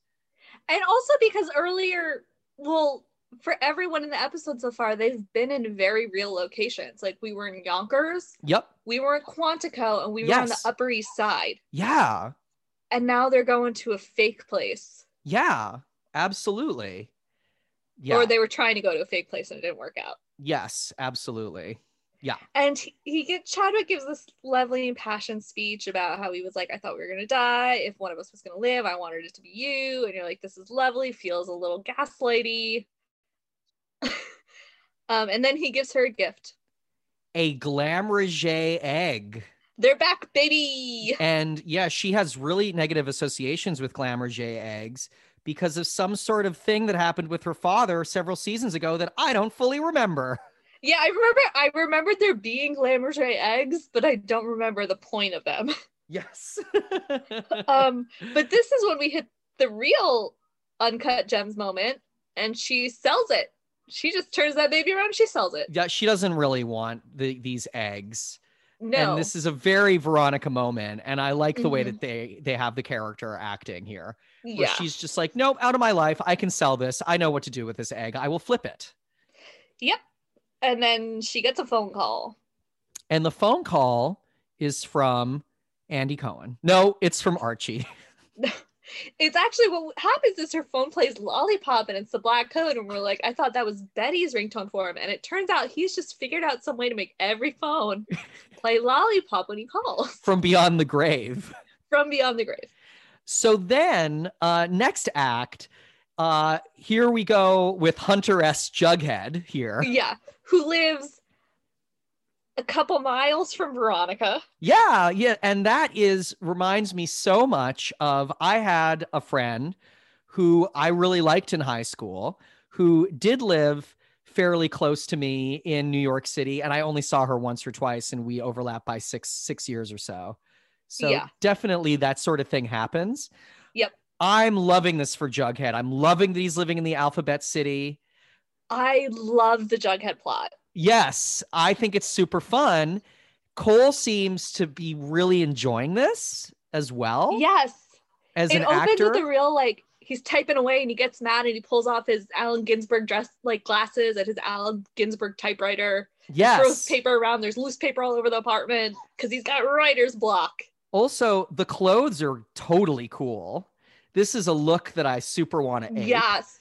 And also because earlier, well, for everyone in the episode so far, they've been in very real locations. Like we were in Yonkers, Yep. we were in Quantico, and we were on the Upper East Side. Yeah. And now they're going to a fake place. Yeah. Absolutely. Yeah. Or they were trying to go to a fake place and it didn't work out. yes, absolutely. Yeah. And he, he get Chadwick gives this lovely impassioned speech about how he was like, I thought we were gonna die. If one of us was gonna live, I wanted it to be you. And you're like, this is lovely, feels a little gaslighty. Um, and then he gives her a gift. A Glamrage egg. They're back, baby. And yeah, she has really negative associations with Glamrage eggs because of some sort of thing that happened with her father several seasons ago that I don't fully remember. Yeah, I remember I remember there being Glamorous eggs, but I don't remember the point of them. Yes. um, but this is when we hit the real uncut gems moment, and she sells it. She just turns that baby around she sells it. yeah, she doesn't really want the, these eggs. No. And this is a very Veronica moment. And I like the way Mhm. that they they have the character acting here. Where yeah. she's just like, nope, out of my life. I can sell this. I know what to do with this egg. I will flip it. Yep. And then she gets a phone call. And the phone call is from Andy Cohen. No, it's from Archie. It's actually what happens is her phone plays lollipop and it's the Black Hood. And we're like, I thought that was Betty's ringtone for him. And it turns out he's just figured out some way to make every phone play lollipop when he calls from beyond the grave. from beyond the grave. So then, uh, next act, uh, here we go with Hunter S. Jughead here. Yeah. Who lives a couple miles from Veronica. Yeah, yeah, and that is reminds me so much of I had a friend who I really liked in high school who did live fairly close to me in New York City and I only saw her once or twice and we overlapped by 6 6 years or so. So Yeah. definitely that sort of thing happens. Yep. I'm loving this for Jughead. I'm loving that he's living in the Alphabet City. I love the Jughead plot. Yes, I think it's super fun. Cole seems to be really enjoying this as well Yes. as it an opens actor. with a real like he's typing away and he gets mad and he pulls off his Allen Ginsberg dress like glasses and his Allen Ginsberg typewriter. Yes. Throws paper around. There's loose paper all over the apartment because he's got writer's block. Also, the clothes are totally cool. This is a look that I super want to ape. Yes.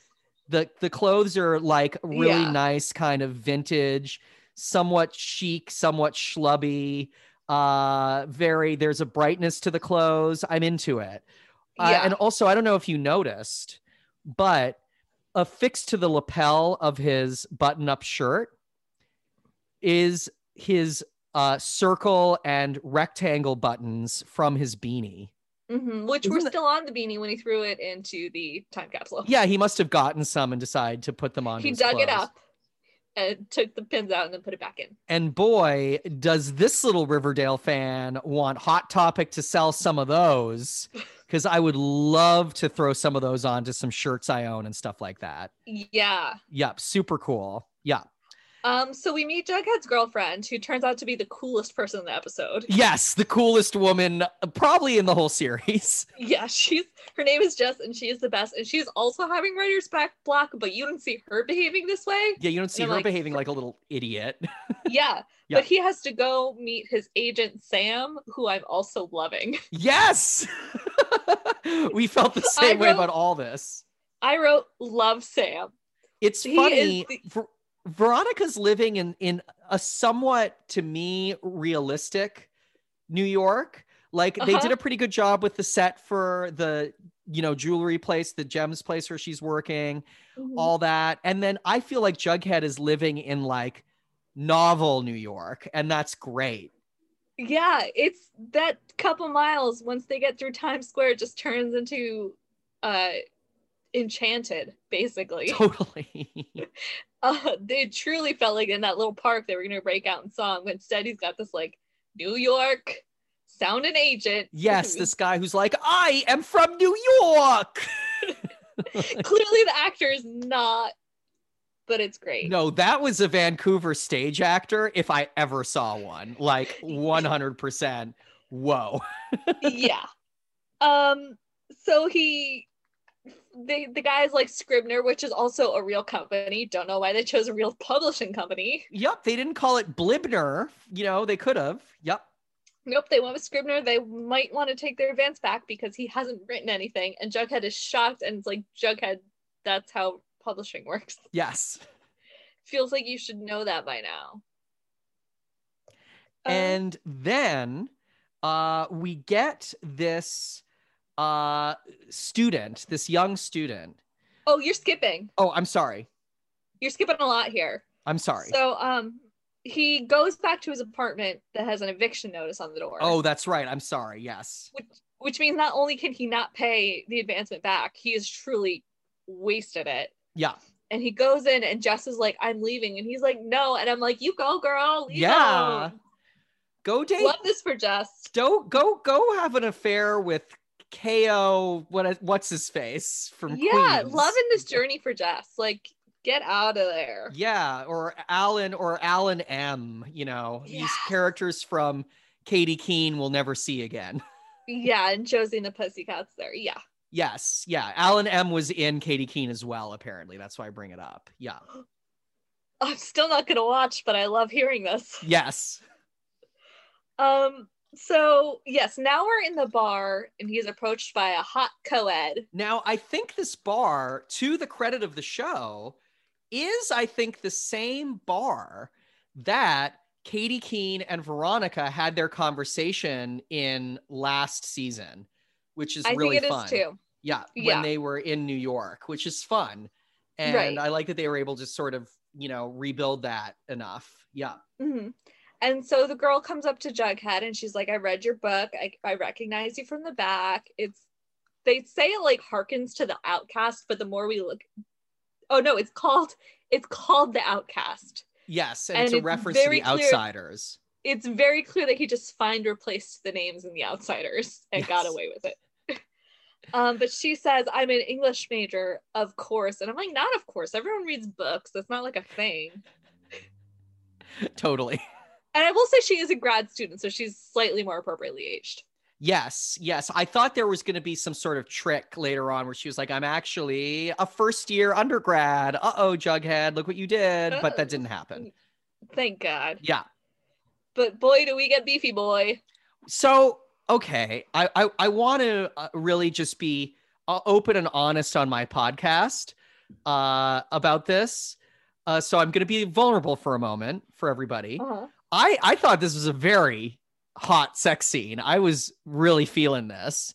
The the clothes are like really Yeah. nice, kind of vintage, somewhat chic, somewhat schlubby. Uh, very. There's a brightness to the clothes. I'm into it. Uh, and also, I don't know if you noticed, but affixed to the lapel of his button-up shirt is his uh, circle and rectangle buttons from his beanie. Mhm, Which were Isn't that- still on the beanie when he threw it into the time capsule. Yeah, he must have gotten some and decided to put them on. he dug it up and took the pins out and then put it back in. And boy, does this little Riverdale fan want Hot Topic to sell some of those? Because I would love to throw some of those onto some shirts I own and stuff like that. Yeah. Yep, super cool. Yeah. Um, so we meet Jughead's girlfriend, who turns out to be the coolest person in the episode. Yes, the coolest woman uh, probably in the whole series. Yeah, she's her name is Jess, and she is the best. And she's also having writer's back block, but you don't see her behaving this way. Yeah, you don't see her like, behaving like a little idiot. Yeah, Yeah. but he has to go meet his agent Sam, who I'm also loving. yes. we felt the same way about all this. I wrote love Sam. It's He funny. the- Ver- Veronica's living in in a somewhat, to me, realistic New York. Like they Uh-huh. did a pretty good job with the set for the you know jewelry place, the gems place where she's working, all that. And then I feel like Jughead is living in like novel New York, and that's great. Yeah, it's that couple miles once they get through Times Square, it just turns into uh enchanted, basically. Totally. uh, they truly felt like in that little park they were gonna break out in song. But instead, he's got this like New York sound sounding agent. yes, this guy who's like, I am from New York. clearly the actor is not but it's great. No, that was a Vancouver stage actor if I ever saw one. Like 100%. Whoa. yeah. Um so he the the guy is like Scribner, which is also a real company. Don't know why they chose a real publishing company. Yep, they didn't call it Blibner. You know, they could have. Yep. Nope, they went with Scribner. They might want to take their advance back because he hasn't written anything. And Jughead is shocked and it's like, Jughead, that's how publishing works. Yes. Feels like you should know that by now. Um, And then uh we get this uh student, this young student. oh, you're skipping. Oh, I'm sorry. You're skipping a lot here. I'm sorry. So um he goes back to his apartment that has an eviction notice on the door. oh, that's right. I'm sorry. Yes. which which means not only can he not pay the advancement back, he has truly wasted it. Yeah. And he goes in and Jess is like, I'm leaving. And he's like, no. And I'm like, you go, girl. Leave Yeah. alone." Go date Love this for Jess. Don't go go have an affair with KO what what's his face from Yeah, Queens. loving this journey for Jess. Like, get out of there. Yeah, or Alan or Alan M, you know, these characters from Katy Keene will never see again. Yeah, and Josie and the Pussycats there. Yeah. Yes, yeah. Alan M was in Katy Keene as well, apparently. That's why I bring it up. Yeah. I'm still not gonna watch, but I love hearing this. Yes. Um, so yes, now we're in the bar and he's approached by a hot co-ed. Now, I think this bar, to the credit of the show, is I think the same bar that Katy Keene and Veronica had their conversation in last season, which is I really think it is fun. too. Yeah, when Yeah. they were in New York, which is fun. And Right. I like that they were able to sort of, you know, rebuild that enough. Yeah. hmm And so the girl comes up to Jughead and she's like, I read your book. I, I recognize you from the back. It's, they say it like harkens to the outcast, but the more we look, oh no, it's called, it's called the outcast. Yes. And, And it's a it's reference to the clear- outsiders. It's very clear that he just find replaced the names in the outsiders and got away with it. um, but she says, I'm an English major, of course. And I'm like, not of course. Everyone reads books. That's not like a thing. totally. And I will say she is a grad student, so she's slightly more appropriately aged. Yes, yes. I thought there was going to be some sort of trick later on where she was like, I'm actually a first year undergrad. Uh oh, Jughead, look what you did. But that didn't happen. Thank God. Yeah. But boy, do we get beefy boy. So, okay. I, I, I want to uh, really just be uh, open and honest on my podcast uh, about this. Uh, so I'm going to be vulnerable for a moment for everybody. Uh-huh. I, I thought this was a very hot sex scene. I was really feeling this.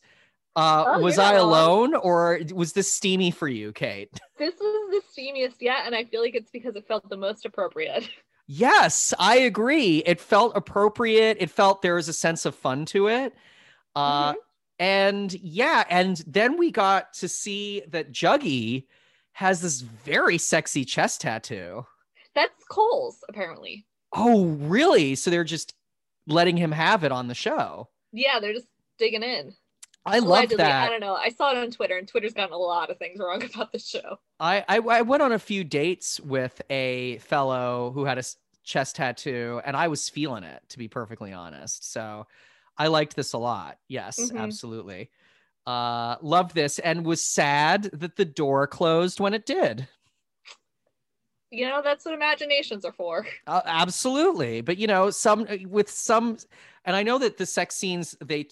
Uh, Oh, was I wrong. alone or was this steamy for you, Kate? This was the steamiest yet, and I feel like it's because it felt the most appropriate. Yes, I agree. It felt appropriate. It felt there was a sense of fun to it. Uh, Mhm. And yeah, and then we got to see that Juggy has this very sexy chest tattoo. That's Cole's, apparently. Oh, really? So they're just letting him have it on the show. Yeah, they're just digging in. I love Allegedly, I don't know. I saw it on Twitter, and Twitter's gotten a lot of things wrong about the show. I, I I went on a few dates with a fellow who had a chest tattoo, and I was feeling it, to be perfectly honest. So I liked this a lot. Yes, Mhm. absolutely. Uh, loved this, and was sad that the door closed when it did. You know, that's what imaginations are for. Uh, absolutely, but you know, some with some, and I know that the sex scenes they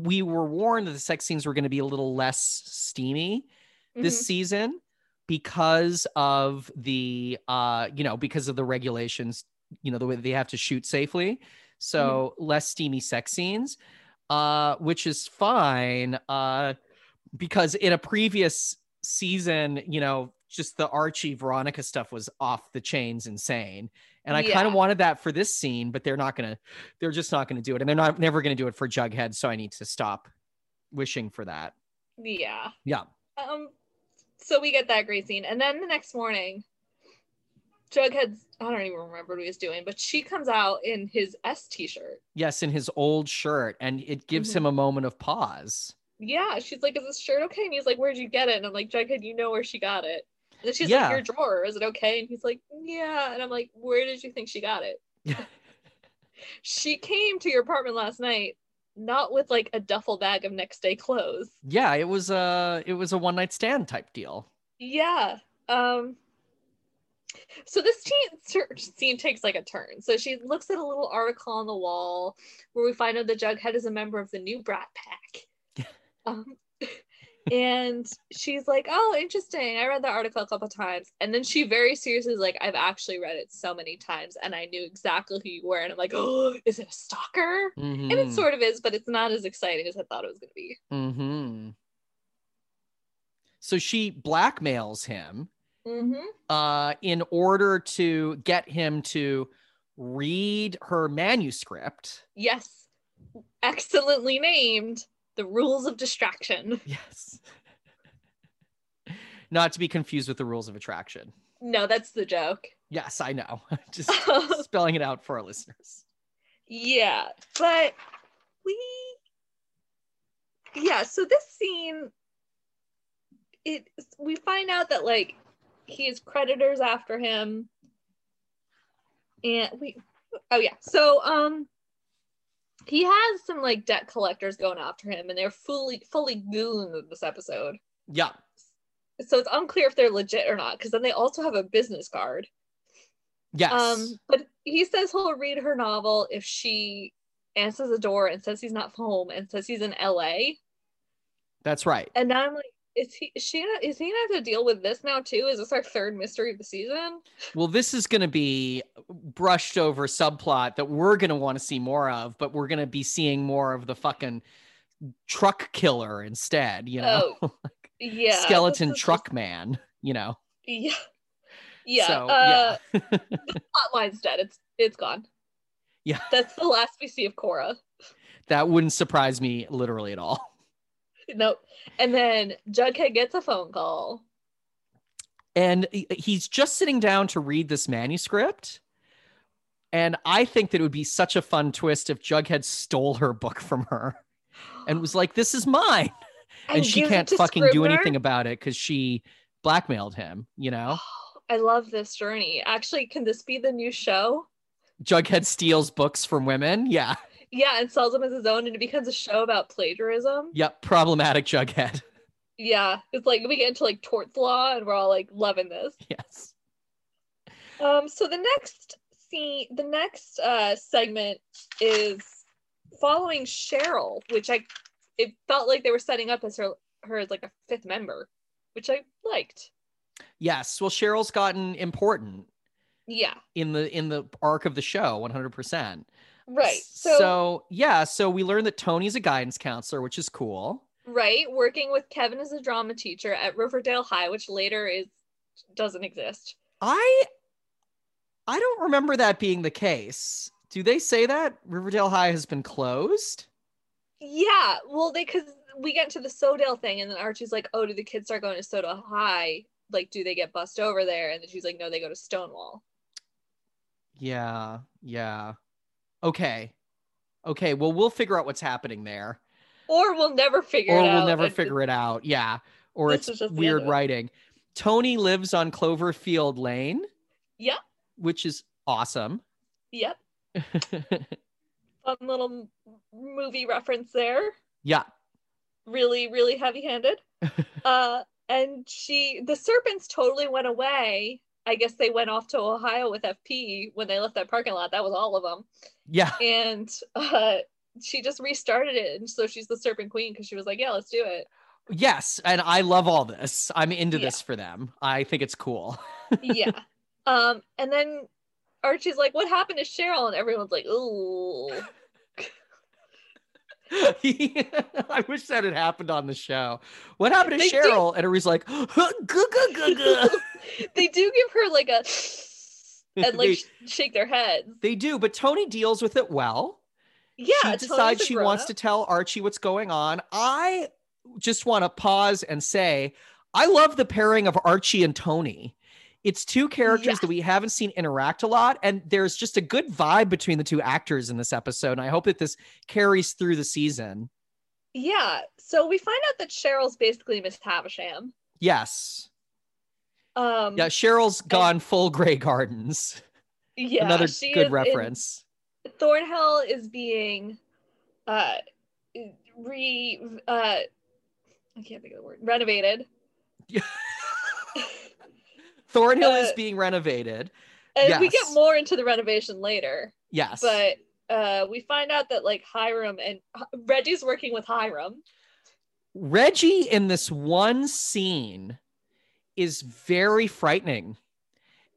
we were warned that the sex scenes were going to be a little less steamy this Mhm. season because of the uh you know because of the regulations you know the way they have to shoot safely so less steamy sex scenes uh which is fine uh because in a previous season you know just the archie veronica stuff was off the chains insane and i kind of wanted that for this scene but they're not gonna they're just not gonna do it and they're not never gonna do it for jughead so i need to stop wishing for that Yeah. yeah Um. So we get that great scene, and then the next morning, Jughead's I don't even remember what he was doing, but she comes out in his S t-shirt. Yes, in his old shirt, and it gives Mhm. him a moment of pause. Yeah, she's like, "Is this shirt okay?" And he's like, "Where'd you get it?" And I'm like, "Jughead, you know where she got it." And she's Yeah. like, Your drawer, is it okay? And he's like, Yeah. And I'm like, Where did you think she got it? She came to your apartment last night, not with like a duffel bag of next day clothes. yeah, it was a it was a one night stand type deal. Yeah. Um so this teen, scene takes like a turn. So she looks at a little article on the wall where we find out that Jughead is a member of the new Brat Pack. um, and she's like, "Oh, interesting. I read that article a couple times." And then she very seriously is like, "I've actually read it so many times, and I knew exactly who you were." And I'm like, "Oh, is it a stalker?" And it Mhm. sort of is, but it's not as exciting as I thought it was going to be. Mm-hmm. So she blackmails him Mm-hmm. uh, in order to get him to read her manuscript. Yes, excellently named. The rules of distraction. Yes. Not to be confused with the rules of attraction. No, that's the joke. Yes, I know. Just spelling it out for our listeners. Yeah, but we Yeah, so this scene it we find out that like he has creditors after him. And we oh yeah. So um he has some like debt collectors going after him and they're fully fully goons in this episode. Yeah. So it's unclear if they're legit or not because then they also have a business card. Yes. Um, but he says he'll read her novel if she answers the door and says he's not home and says he's in LA. That's right. And now I'm like, is he is she is he gonna have to deal with this now too? Is this our third mystery of the season? Well, this is to be brushed over subplot that we're to want to see more of, but we're to be seeing more of the fucking truck killer instead, you know? Yeah. Skeleton this is truck man, you know? yeah. Yeah. So, uh yeah. plotline's dead. It's it's gone. Yeah. That's the last we see of Cora. that wouldn't surprise me literally at all. Nope. And then Jughead gets a phone call. and he's just sitting down to read this manuscript and i think that it would be such a fun twist if jughead stole her book from her and was like this is mine and, she can't fucking do anything about it because she blackmailed him you know I love this journey. Actually, can this be the new show? jughead steals books from women yeah Yeah, and sells them as his own, and it becomes a show about plagiarism. yep problematic jughead Yeah, it's like we get into like torts law, and we're all like loving this. yes Um, so the next scene, the next uh segment is following Cheryl, which I it felt like they were setting up as her her as like a fifth member, which I liked. yes well cheryl's gotten important Yeah, in the in the arc of the show 100% right. So, so yeah so we learned that tony's a guidance counselor which is cool right, working with Kevin as a drama teacher at Riverdale High, which later is doesn't exist. I I don't remember that being the case. Do they say that Riverdale High has been closed? Yeah, well, they because we get to the Sodale thing, and then Archie's like, "Oh, do the kids start going to Sodale High? Like, do they get bussed over there?" And then she's like, "No, they go to Stonewall." Yeah, yeah. Okay. Okay, well we'll figure out what's happening there. Or we'll never figure or it out. we'll never figure it out. Yeah. Or This it's is just the weird end of it. writing. Tony lives on Cloverfield Lane, Yep, which is awesome. yep. Fun little movie reference there. yeah. Really, really heavy-handed. uh, and she, the serpents totally went away. I guess they went off to Ohio with FP when they left that parking lot. That was all of them. Yeah. and uh she just restarted it and so she's the serpent queen because she was like yeah let's do it Yes, and I love all this. I'm into Yeah. this for them. I think it's cool. yeah um and then archie's like what happened to cheryl and everyone's like ooh I wish that had happened on the show. What happened to They do- Cheryl? And everybody's like, "Gah, gah, gah, gah." they do give her like a and like They- shake their heads they do, but Tony deals with it well. yeah she decides she wants to tell Archie what's going on. I just want to pause and say, I love the pairing of Archie and Tony. It's two characters Yeah. that we haven't seen interact a lot, and there's just a good vibe between the two actors in this episode. And I hope that this carries through the season. yeah so we find out that cheryl's basically miss havisham Yes. Um, Yeah, Cheryl's gone full Grey Gardens. yeah, Another good is in- reference. Thornhill is being uh re uh I can't think of the word renovated. Thornhill is uh, being renovated. And we get more into the renovation later, Yes. but uh we find out that like Hiram and Reggie's working with Hiram. Reggie in this one scene is very frightening.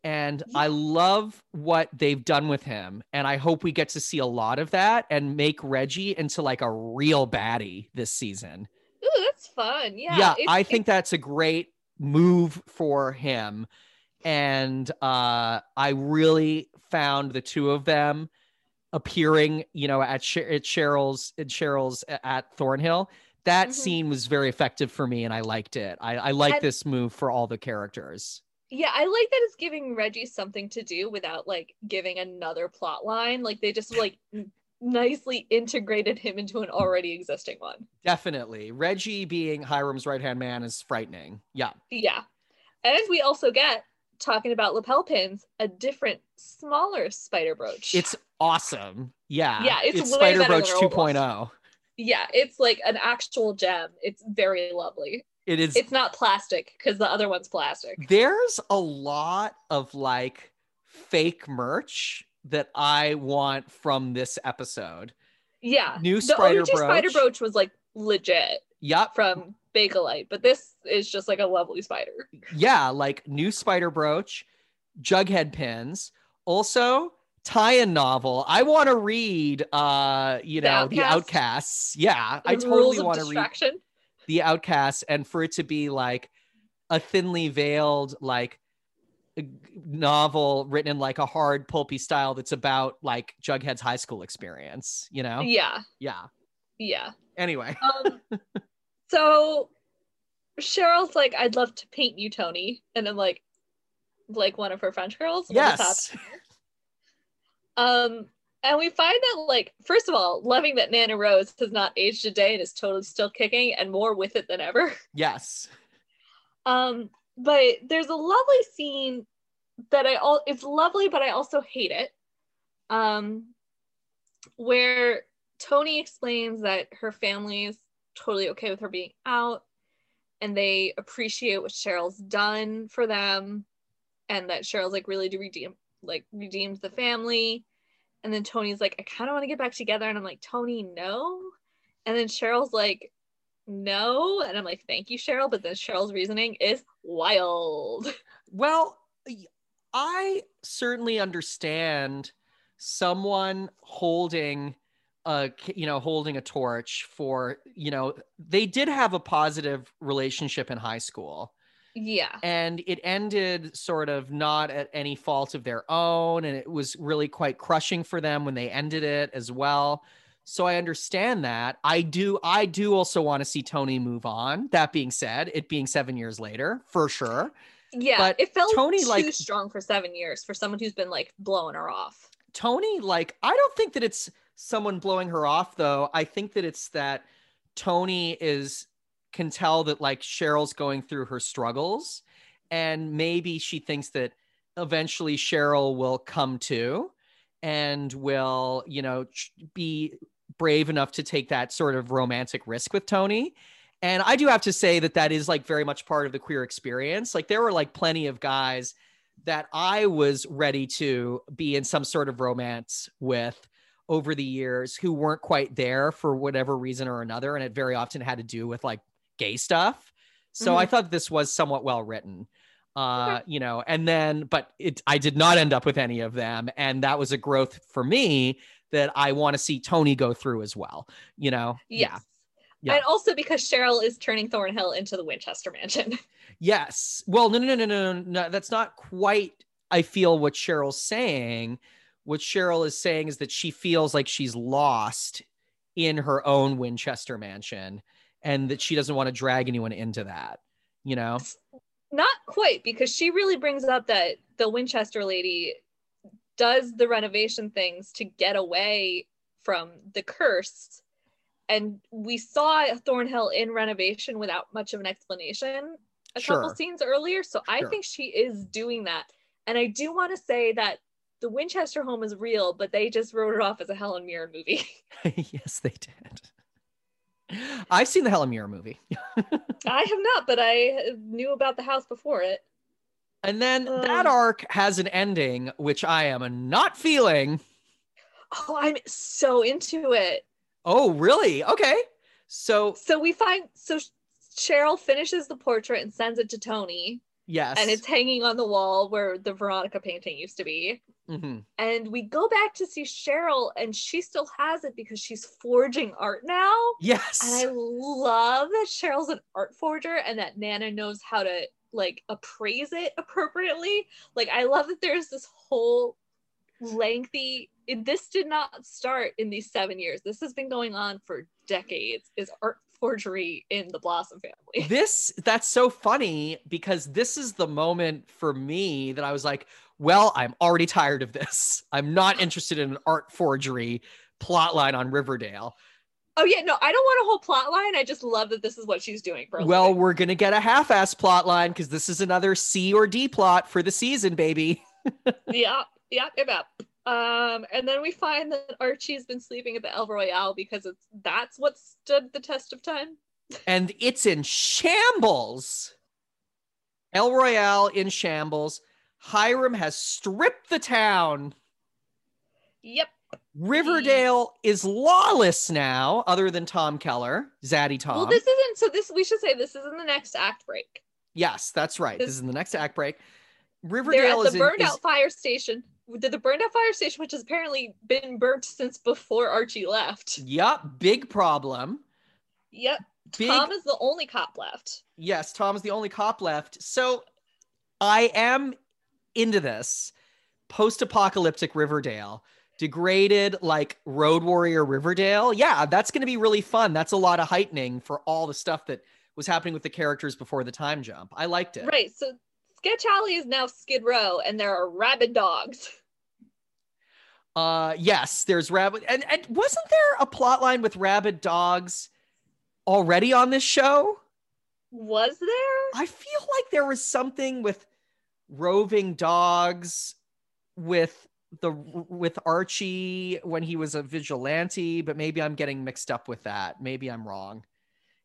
And I love what they've done with him. And I hope we get to see a lot of that and make Reggie into like a real baddie this season. Ooh, that's fun. Yeah. Yeah, I think that's a great move for him. And uh, I really found the two of them appearing, you know, at, Cher- at Cheryl's at Cheryl's at Thornhill. That Mhm. scene was very effective for me, and I liked it. I, I like this move for all the characters. yeah, I like that it's giving Reggie something to do without like giving another plot line. Like they just like nicely integrated him into an already existing one. Definitely, Reggie being Hiram's right hand man is frightening. Yeah, Yeah. And we also get talking about lapel pins, a different, smaller spider brooch. it's awesome. Yeah, Yeah, it's way Spider Brooch 2.0. yeah, it's like an actual gem. It's very lovely. It is It's not plastic because the other one's plastic. there's a lot of like fake merch that I want from this episode. Yeah. New the spider OG spider brooch. brooch was like legit Yep. from Bakelite, but this is just like a lovely spider. Yeah, like new spider brooch, jughead pins. Also, tie-in novel. I want to read uh, you know, the Outcasts? outcasts. Yeah, I totally want to read the outcasts and for it to be like a thinly veiled like novel written in like a hard pulpy style that's about like jughead's high school experience you know Yeah. yeah Yeah. anyway Um, so Cheryl's like, I'd love to paint you, Toni. And I'm like, like one of her French girls. Yes Um, and we find that, like, first of all, loving that Nana Rose has not aged a day and is totally still kicking and more with it than ever. yes Um, but there's a lovely scene that I all it's lovely, but I also hate it. Um, where Toni explains that her family is totally okay with her being out and they appreciate what Cheryl's done for them and that Cheryl's like really do redeem like redeemed the family. And then Toni's like, I kind of want to get back together. And I'm like, Toni, no. And then Cheryl's like, no. And I'm like, thank you, Cheryl. But then Cheryl's reasoning is wild. well I certainly understand someone holding k- you know holding a torch for you know they did have a positive relationship in high school Yeah. and it ended sort of not at any fault of their own and it was really quite crushing for them when they ended it as well so i understand that i do i do also want to see toni move on that being said it being seven years later for sure Yeah. But it felt Toni, too like- strong for seven years for someone who's been like blowing her off. toni like i don't think that it's someone blowing her off though i think that it's that toni is can tell that like cheryl's going through her struggles and maybe she thinks that eventually cheryl will come to and will you know be brave enough to take that sort of romantic risk with toni. And i do have to say that that is like very much part of the queer experience. Like there were like plenty of guys that i was ready to be in some sort of romance with over the years who weren't quite there for whatever reason or another and it very often had to do with like gay stuff so i thought this was somewhat well written uh you know and then but it i did not end up with any of them and that was a growth for me that i want to see toni go through as well you know Yes. Yeah. And also because Cheryl is turning Thornhill into the Winchester Mansion. Yes. Well, no, no, no, no, no, no. That's not quite. I feel what Cheryl's saying. What Cheryl is saying is that she feels like she's lost in her own Winchester mansion, and that she doesn't want to drag anyone into that. You know? Not quite, because she really brings up that the Winchester lady does the renovation things to get away from the curse. And we saw Thornhill in renovation without much of an explanation a Sure. couple scenes earlier. So I think she is doing that. And I do want to say that the Winchester home is real, but they just wrote it off as a Helen Mirren movie. yes, they did. I've seen the Helen Mirren movie. I have not, but I knew about the house before it. And then that Um. arc has an ending, which I am not feeling. Oh, I'm so into it. Oh, really? Okay. So, So we find so Cheryl finishes the portrait and sends it to Toni, yes. and it's hanging on the wall where the Veronica painting used to be. Mhm. And we go back to see Cheryl, and she still has it because she's forging art now. Yes. And I love that Cheryl's an art forger and that Nana knows how to like appraise it appropriately. Like, I love that there's this whole lengthy, this did not start in these seven years. This has been going on for decades, is art forgery in the Blossom family. this that's so funny because this is the moment for me that I was like, well, I'm already tired of this. I'm not interested in an art forgery plotline on Riverdale. Oh, yeah, no, I don't want a whole plot line. I just love that this is what she's doing for Well, living. we're gonna get a half-ass plot line because this is another C or D plot for the season, baby. yeah, yeah, yeah. Um, and then we find that Archie's been sleeping at the El Royale because it's that's what stood the test of time. and it's in shambles. El Royale in shambles. Hiram has stripped the town. Yep. Riverdale is lawless now, other than Tom Keller, Zaddy Tom. Well, this isn't so. This we should say this is in the next act break. yes, that's right. This, this- is in the next act break. Riverdale is the in. burned is- out fire station. The, the burned out fire station, which has apparently been burnt since before Archie left. Yep, big problem. Yep. Big Tom is the only cop left. yes, Tom is the only cop left. So I am into this post-apocalyptic Riverdale, degraded like Road Warrior Riverdale. Yeah, that's going to be really fun. That's a lot of heightening for all the stuff that was happening with the characters before the time jump. I liked it. Right. So Sketch Alley is now Skid Row, and there are rabid dogs. Uh yes, there's rabid, and, and wasn't there a plot line with rabid dogs already on this show? Was there? I feel like there was something with roving dogs with the with Archie when he was a vigilante, but maybe I'm getting mixed up with that. Maybe I'm wrong.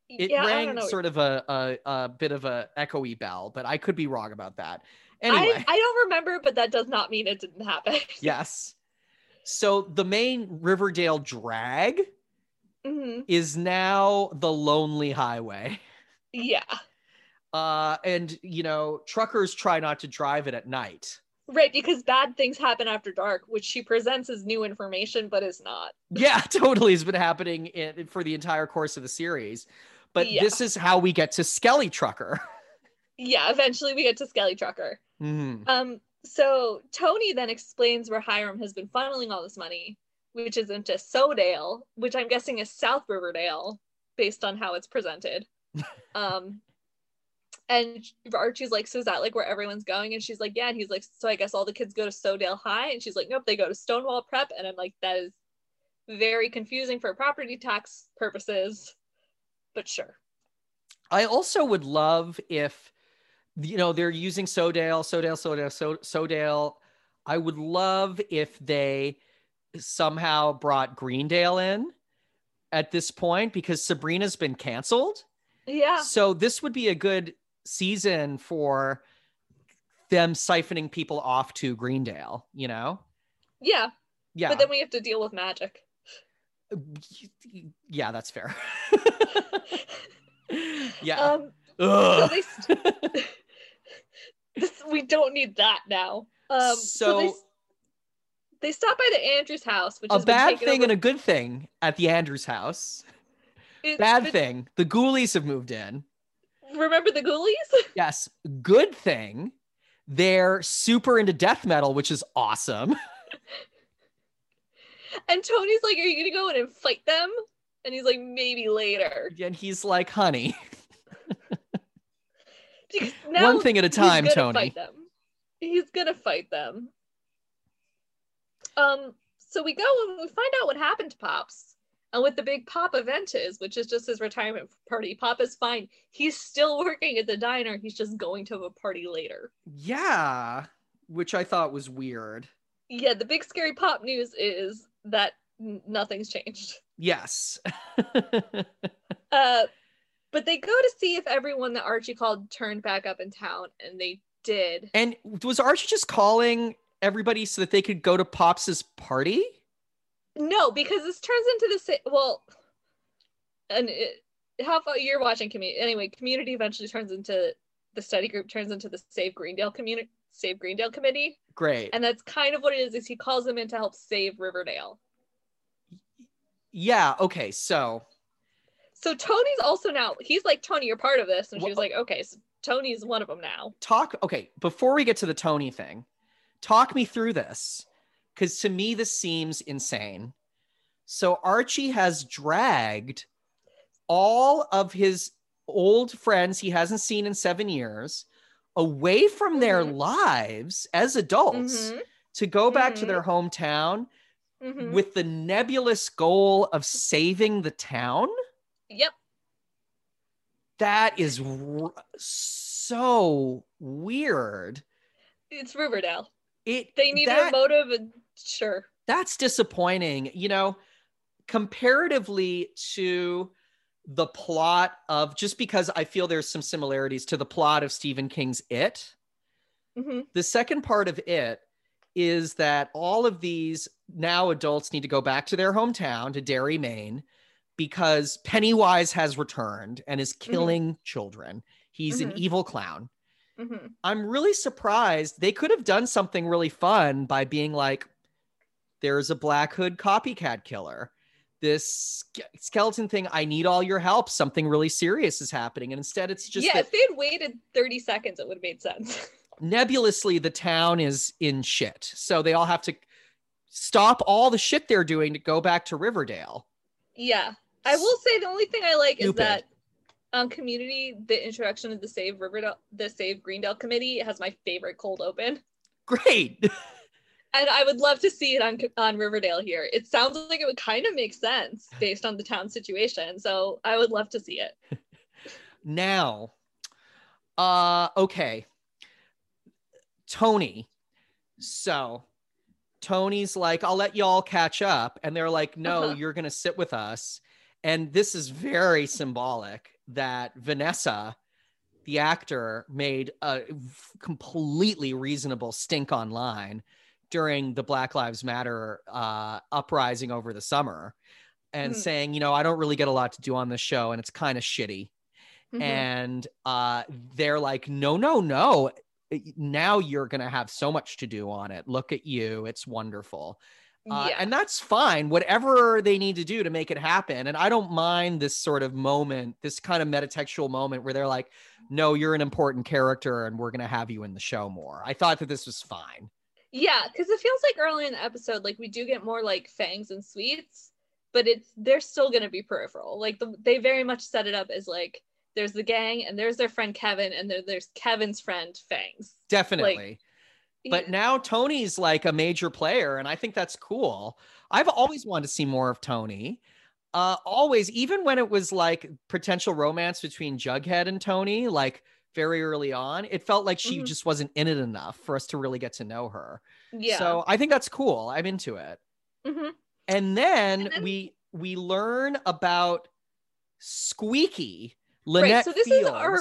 It yeah, rang sort of a, a a bit of a echoey bell, but I could be wrong about that. I, Anyway, I don't remember, but that does not mean it didn't happen. yes. So the main Riverdale drag hmm is now the lonely highway. Yeah. Uh, and you know, truckers try not to drive it at night. Right, because bad things happen after dark, which she presents as new information, but is not. Yeah, totally has been happening in, for the entire course of the series. But Yeah. this is how we get to Skelly Trucker. Yeah, eventually we get to Skelly Trucker. Mhm. Um, so Toni then explains where Hiram has been funneling all this money, which is into Sodale, which I'm guessing is South Riverdale, based on how it's presented. um, and Archie's like, so is that like where everyone's going? And she's like, yeah. And he's like, so I guess all the kids go to Sodale High. And she's like, nope, they go to Stonewall Prep. And I'm like, that is very confusing for property tax purposes, but sure. I also would love if, you know, they're using Sodale, Sodale, Sodale, so- Sodale. I would love if they somehow brought Greendale in at this point because Sabrina's been canceled. Yeah. So this would be a good season for them siphoning people off to Greendale, you know? Yeah. Yeah. But then we have to deal with magic. yeah, that's fair. yeah. Um, so they st- this, we don't need that now. Um, so, they So- s- they stop by the Andrews house, which is a bad thing over- and a good thing at the Andrews house. it's Bad been- thing. The ghoulies have moved in. Remember the Ghoulies? Yes. Good thing. They're super into death metal, which is awesome. And Toni's like, "Are you gonna go in and fight them?" And he's like, "Maybe later." And he's like, honey, one thing at a he's time, gonna Toni. Fight them. He's gonna fight them. Um. So we go and we find out what happened to Pops. And with the big Pop event is, which is just his retirement party, Pop is fine. He's still working at the diner. He's just going to a party later. Yeah, which I thought was weird. Yeah, the big scary Pop news is that nothing's changed. Yes. Uh, but they go to see if everyone that Archie called turned back up in town, and they did. and was Archie just calling everybody so that they could go to Pops's party? No, because this turns into the same. Well, and it, how far you're watching community anyway? Community eventually turns into the study group turns into the Save Greendale community Save Greendale committee, Great. and that's kind of what it is. Is he calls them in to help save Riverdale. yeah, okay. So, So Toni's also now. He's like Toni, you're part of this, and she was Wha- like, okay, so Toni's one of them now. talk okay, before we get to the Toni thing, talk me through this cuz to me this seems insane. So Archie has dragged all of his old friends he hasn't seen in 7 years away from their Mhm. lives as adults Mhm, to go back to Mhm. their hometown mhm. with the nebulous goal of saving the town. yep. That is r- so weird. It's Riverdale. It They need that, a motive, sure. that's disappointing. You know, comparatively to the plot of just because I feel there's some similarities to the plot of Stephen King's It. hmm The second part of It is that all of these now adults need to go back to their hometown to Derry, Maine, because Pennywise has returned and is killing children. He's an Mhm. evil clown. hmm I'm really surprised. They could have done something really fun by being like, there's a Black Hood copycat killer. This skeleton thing, I need all your help. Something really serious is happening. And instead, it's just yeah, that if they'd waited 30 seconds, it would have made sense. nebulously, the town is in shit. So they all have to stop all the shit they're doing to go back to Riverdale. yeah. I will say the only thing I like Stupid. is that um community, the introduction of the Save Riverdale the Save Greendale committee has my favorite cold open. Great. And I would love to see it on on Riverdale here. It sounds like it would kind of make sense based on the town situation. So I would love to see it. now uh okay toni so toni's like i'll let y'all catch up and they're like no Uh-huh. you're gonna sit with us and this is very symbolic that vanessa the actor made a completely reasonable stink online during the black lives matter uh, uprising over the summer and Mhm. saying you know i don't really get a lot to do on this show and it's kind of shitty. Mhm. and uh they're like no no no. Now you're gonna have so much to do on it. Look at you. It's wonderful. Uh, yeah. and that's fine. Whatever they need to do to make it happen. And i don't mind this sort of moment this kind of metatextual moment where they're like no you're an important character and we're gonna have you in the show more. I thought that this was fine Yeah, because it feels like early in the episode, like we do get more like fangs and sweets, but it's they're still gonna be peripheral. Like the, they very much set it up as like there's the gang and there's their friend Kevin and there, there's Kevin's friend Fangs. definitely but now Toni's like a major player, and I think that's cool. I've always wanted to see more of Toni. Uh, always, even when it was like potential romance between Jughead and Toni, like very early on, it felt like she Mhm. just wasn't in it enough for us to really get to know her. yeah. So I think that's cool. I'm into it. Mhm. And then, And then- we we learn about Squeaky, Right, Lynette so this Fields. is our-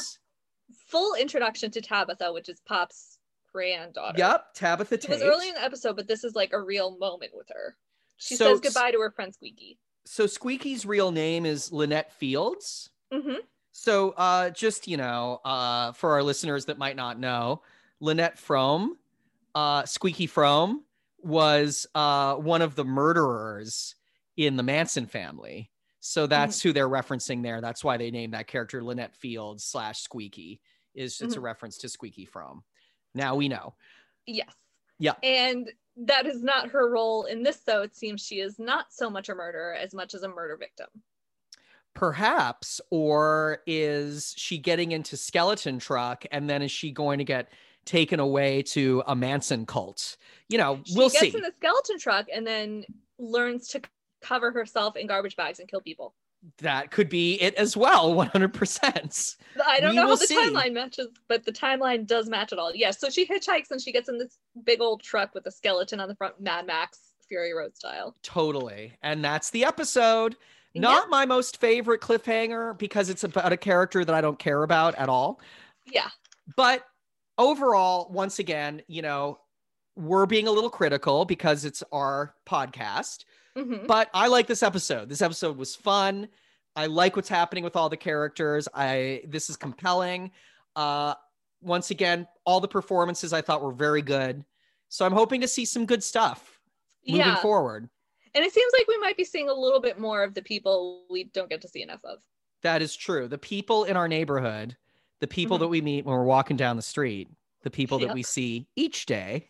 full introduction to Tabitha, which is Pop's granddaughter. Yep, Tabitha It was early in the episode, but this is like a real moment with her. She So- says goodbye to her friend Squeaky. So Squeaky's real name is Lynette Fields. hmm So, uh, just you know, uh, for our listeners that might not know, Lynette Fromme, uh, Squeaky Fromme, was uh, one of the murderers in the Manson family. So that's who they're referencing there. That's why they named that character Lynette Fields slash Squeaky. Is it's a reference to Squeaky Fromme. Now we know. Yes. Yeah. And that is not her role in this, though. It seems she is not so much a murderer as much as a murder victim. Perhaps, or is she getting into skeleton truck and then is she going to get taken away to a Manson cult? You know, She we'll see. She gets in the skeleton truck and then learns to cover herself in garbage bags and kill people. That could be it as well, 100%. I don't We know how the see. timeline matches, but the timeline does match at all. Yes, so she hitchhikes and she gets in this big old truck with a skeleton on the front, Mad Max Fury Road style. Totally. And that's the episode. Not my most favorite cliffhanger because it's about a character that I don't care about at all. Yeah. But overall, once again, you know, we're being a little critical because it's our podcast. hmm But I like this episode. This episode was fun. I like what's happening with all the characters. I this is compelling. Uh once again, all the performances I thought were very good. So I'm hoping to see some good stuff moving Yeah. forward. And it seems like we might be seeing a little bit more of the people we don't get to see enough of. That is true. The people in our neighborhood, the people Mhm. that we meet when we're walking down the street, the people that we see each day.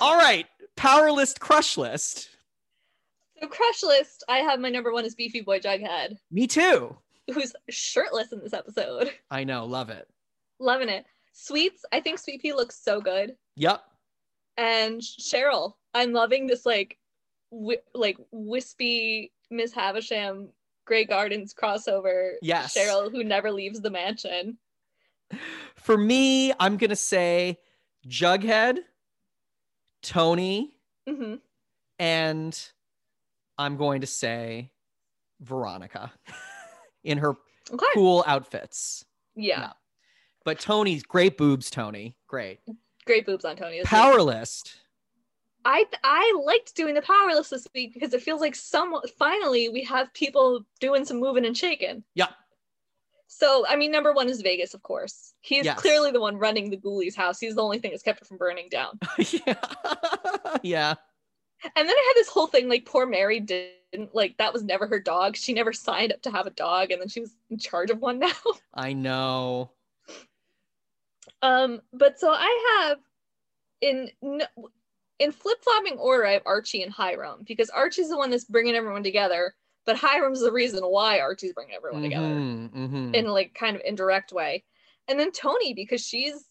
All right, power list, crush list. So crush list, I have my number one is Beefy Boy Jughead, Me too. who's shirtless in this episode. I know, love it. Loving it. Sweets, I think Sweet Pea looks so good. Yep. And Cheryl, I'm loving this like wi- like wispy Miss Havisham Grey Gardens crossover. Yes. Cheryl who never leaves the mansion. For me, I'm going to say Jughead, Toni, hmm and I'm going to say Veronica in her Okay. cool outfits. Yeah. But Toni's great boobs, Toni. Great. Great boobs on Toni. Power list. I I liked doing the powerless this week because it feels like some finally we have people doing some moving and shaking. Yeah. So I mean, number one is Vegas, of course. He's Yes. clearly the one running the Ghoulies house. He's the only thing that's kept it from burning down. yeah. yeah. And then I had this whole thing like poor Mary didn't like that was never her dog. She never signed up to have a dog, and then she was in charge of one now. I know. Um, but so I have in n- in flip flopping order, I have Archie and Hiram because Archie's the one that's bringing everyone together, but Hiram's the reason why Archie's bringing everyone together Mhm, mhm. in like kind of indirect way, and then Toni because she's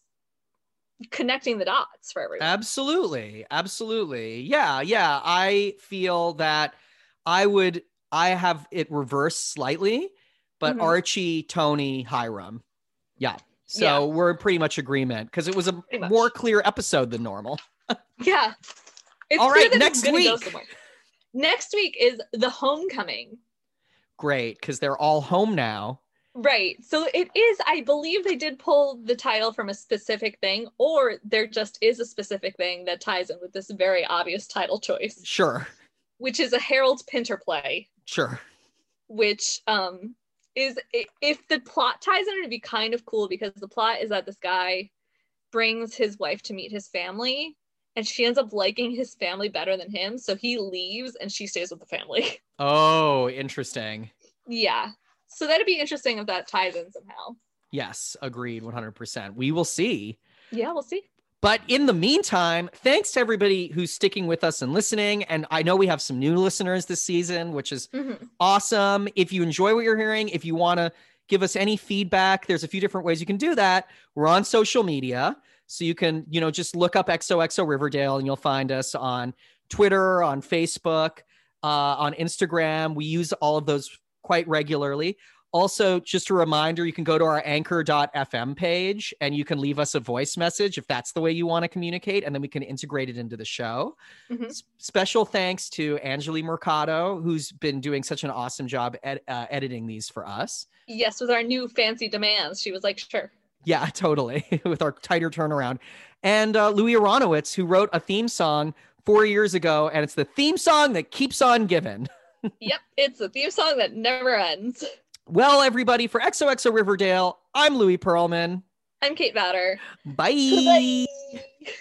connecting the dots for everyone. Absolutely. Absolutely. Yeah. Yeah. I feel that I would, I have it reversed slightly, but Mhm. Archie, Toni, Hiram. Yeah. So Yeah. we're in pretty much agreement because it was a more clear episode than normal. Yeah. It's All right, next it's gonna go week. Next week is the homecoming. Great. Because they're all home now. Right. So it is, I believe they did pull the title from a specific thing, or there just is a specific thing that ties in with this very obvious title choice, Sure. which is a Harold Pinter play, Sure. which um is if the plot ties in, it'd be kind of cool because the plot is that this guy brings his wife to meet his family and she ends up liking his family better than him. So he leaves and she stays with the family. Oh, interesting. yeah. So that'd be interesting if that ties in somehow. Yes. Agreed. 100%. We will see. Yeah, we'll see. But in the meantime, thanks to everybody who's sticking with us and listening. And I know we have some new listeners this season, which is Mhm. awesome. If you enjoy what you're hearing, if you want to give us any feedback, there's a few different ways you can do that. We're on social media. So you can, you know, just look up XOXO Riverdale and you'll find us on Twitter, on Facebook, uh, on Instagram. We use all of those quite regularly. Also, just a reminder, you can go to our anchor.fm page and you can leave us a voice message if that's the way you want to communicate, and then we can integrate it into the show. Mhm. S- special thanks to Angeli Mercado, who's been doing such an awesome job ed- uh, editing these for us. Yes, with our new fancy demands, she was like, sure. Yeah, totally, with our tighter turnaround. And uh, Louis Aronowitz, who wrote a theme song four years ago, and it's the theme song that keeps on giving. yep, it's a theme song that never ends. Well, everybody, for XOXO Riverdale, I'm Louis Pearlman. I'm Kate Batter. Bye. Bye.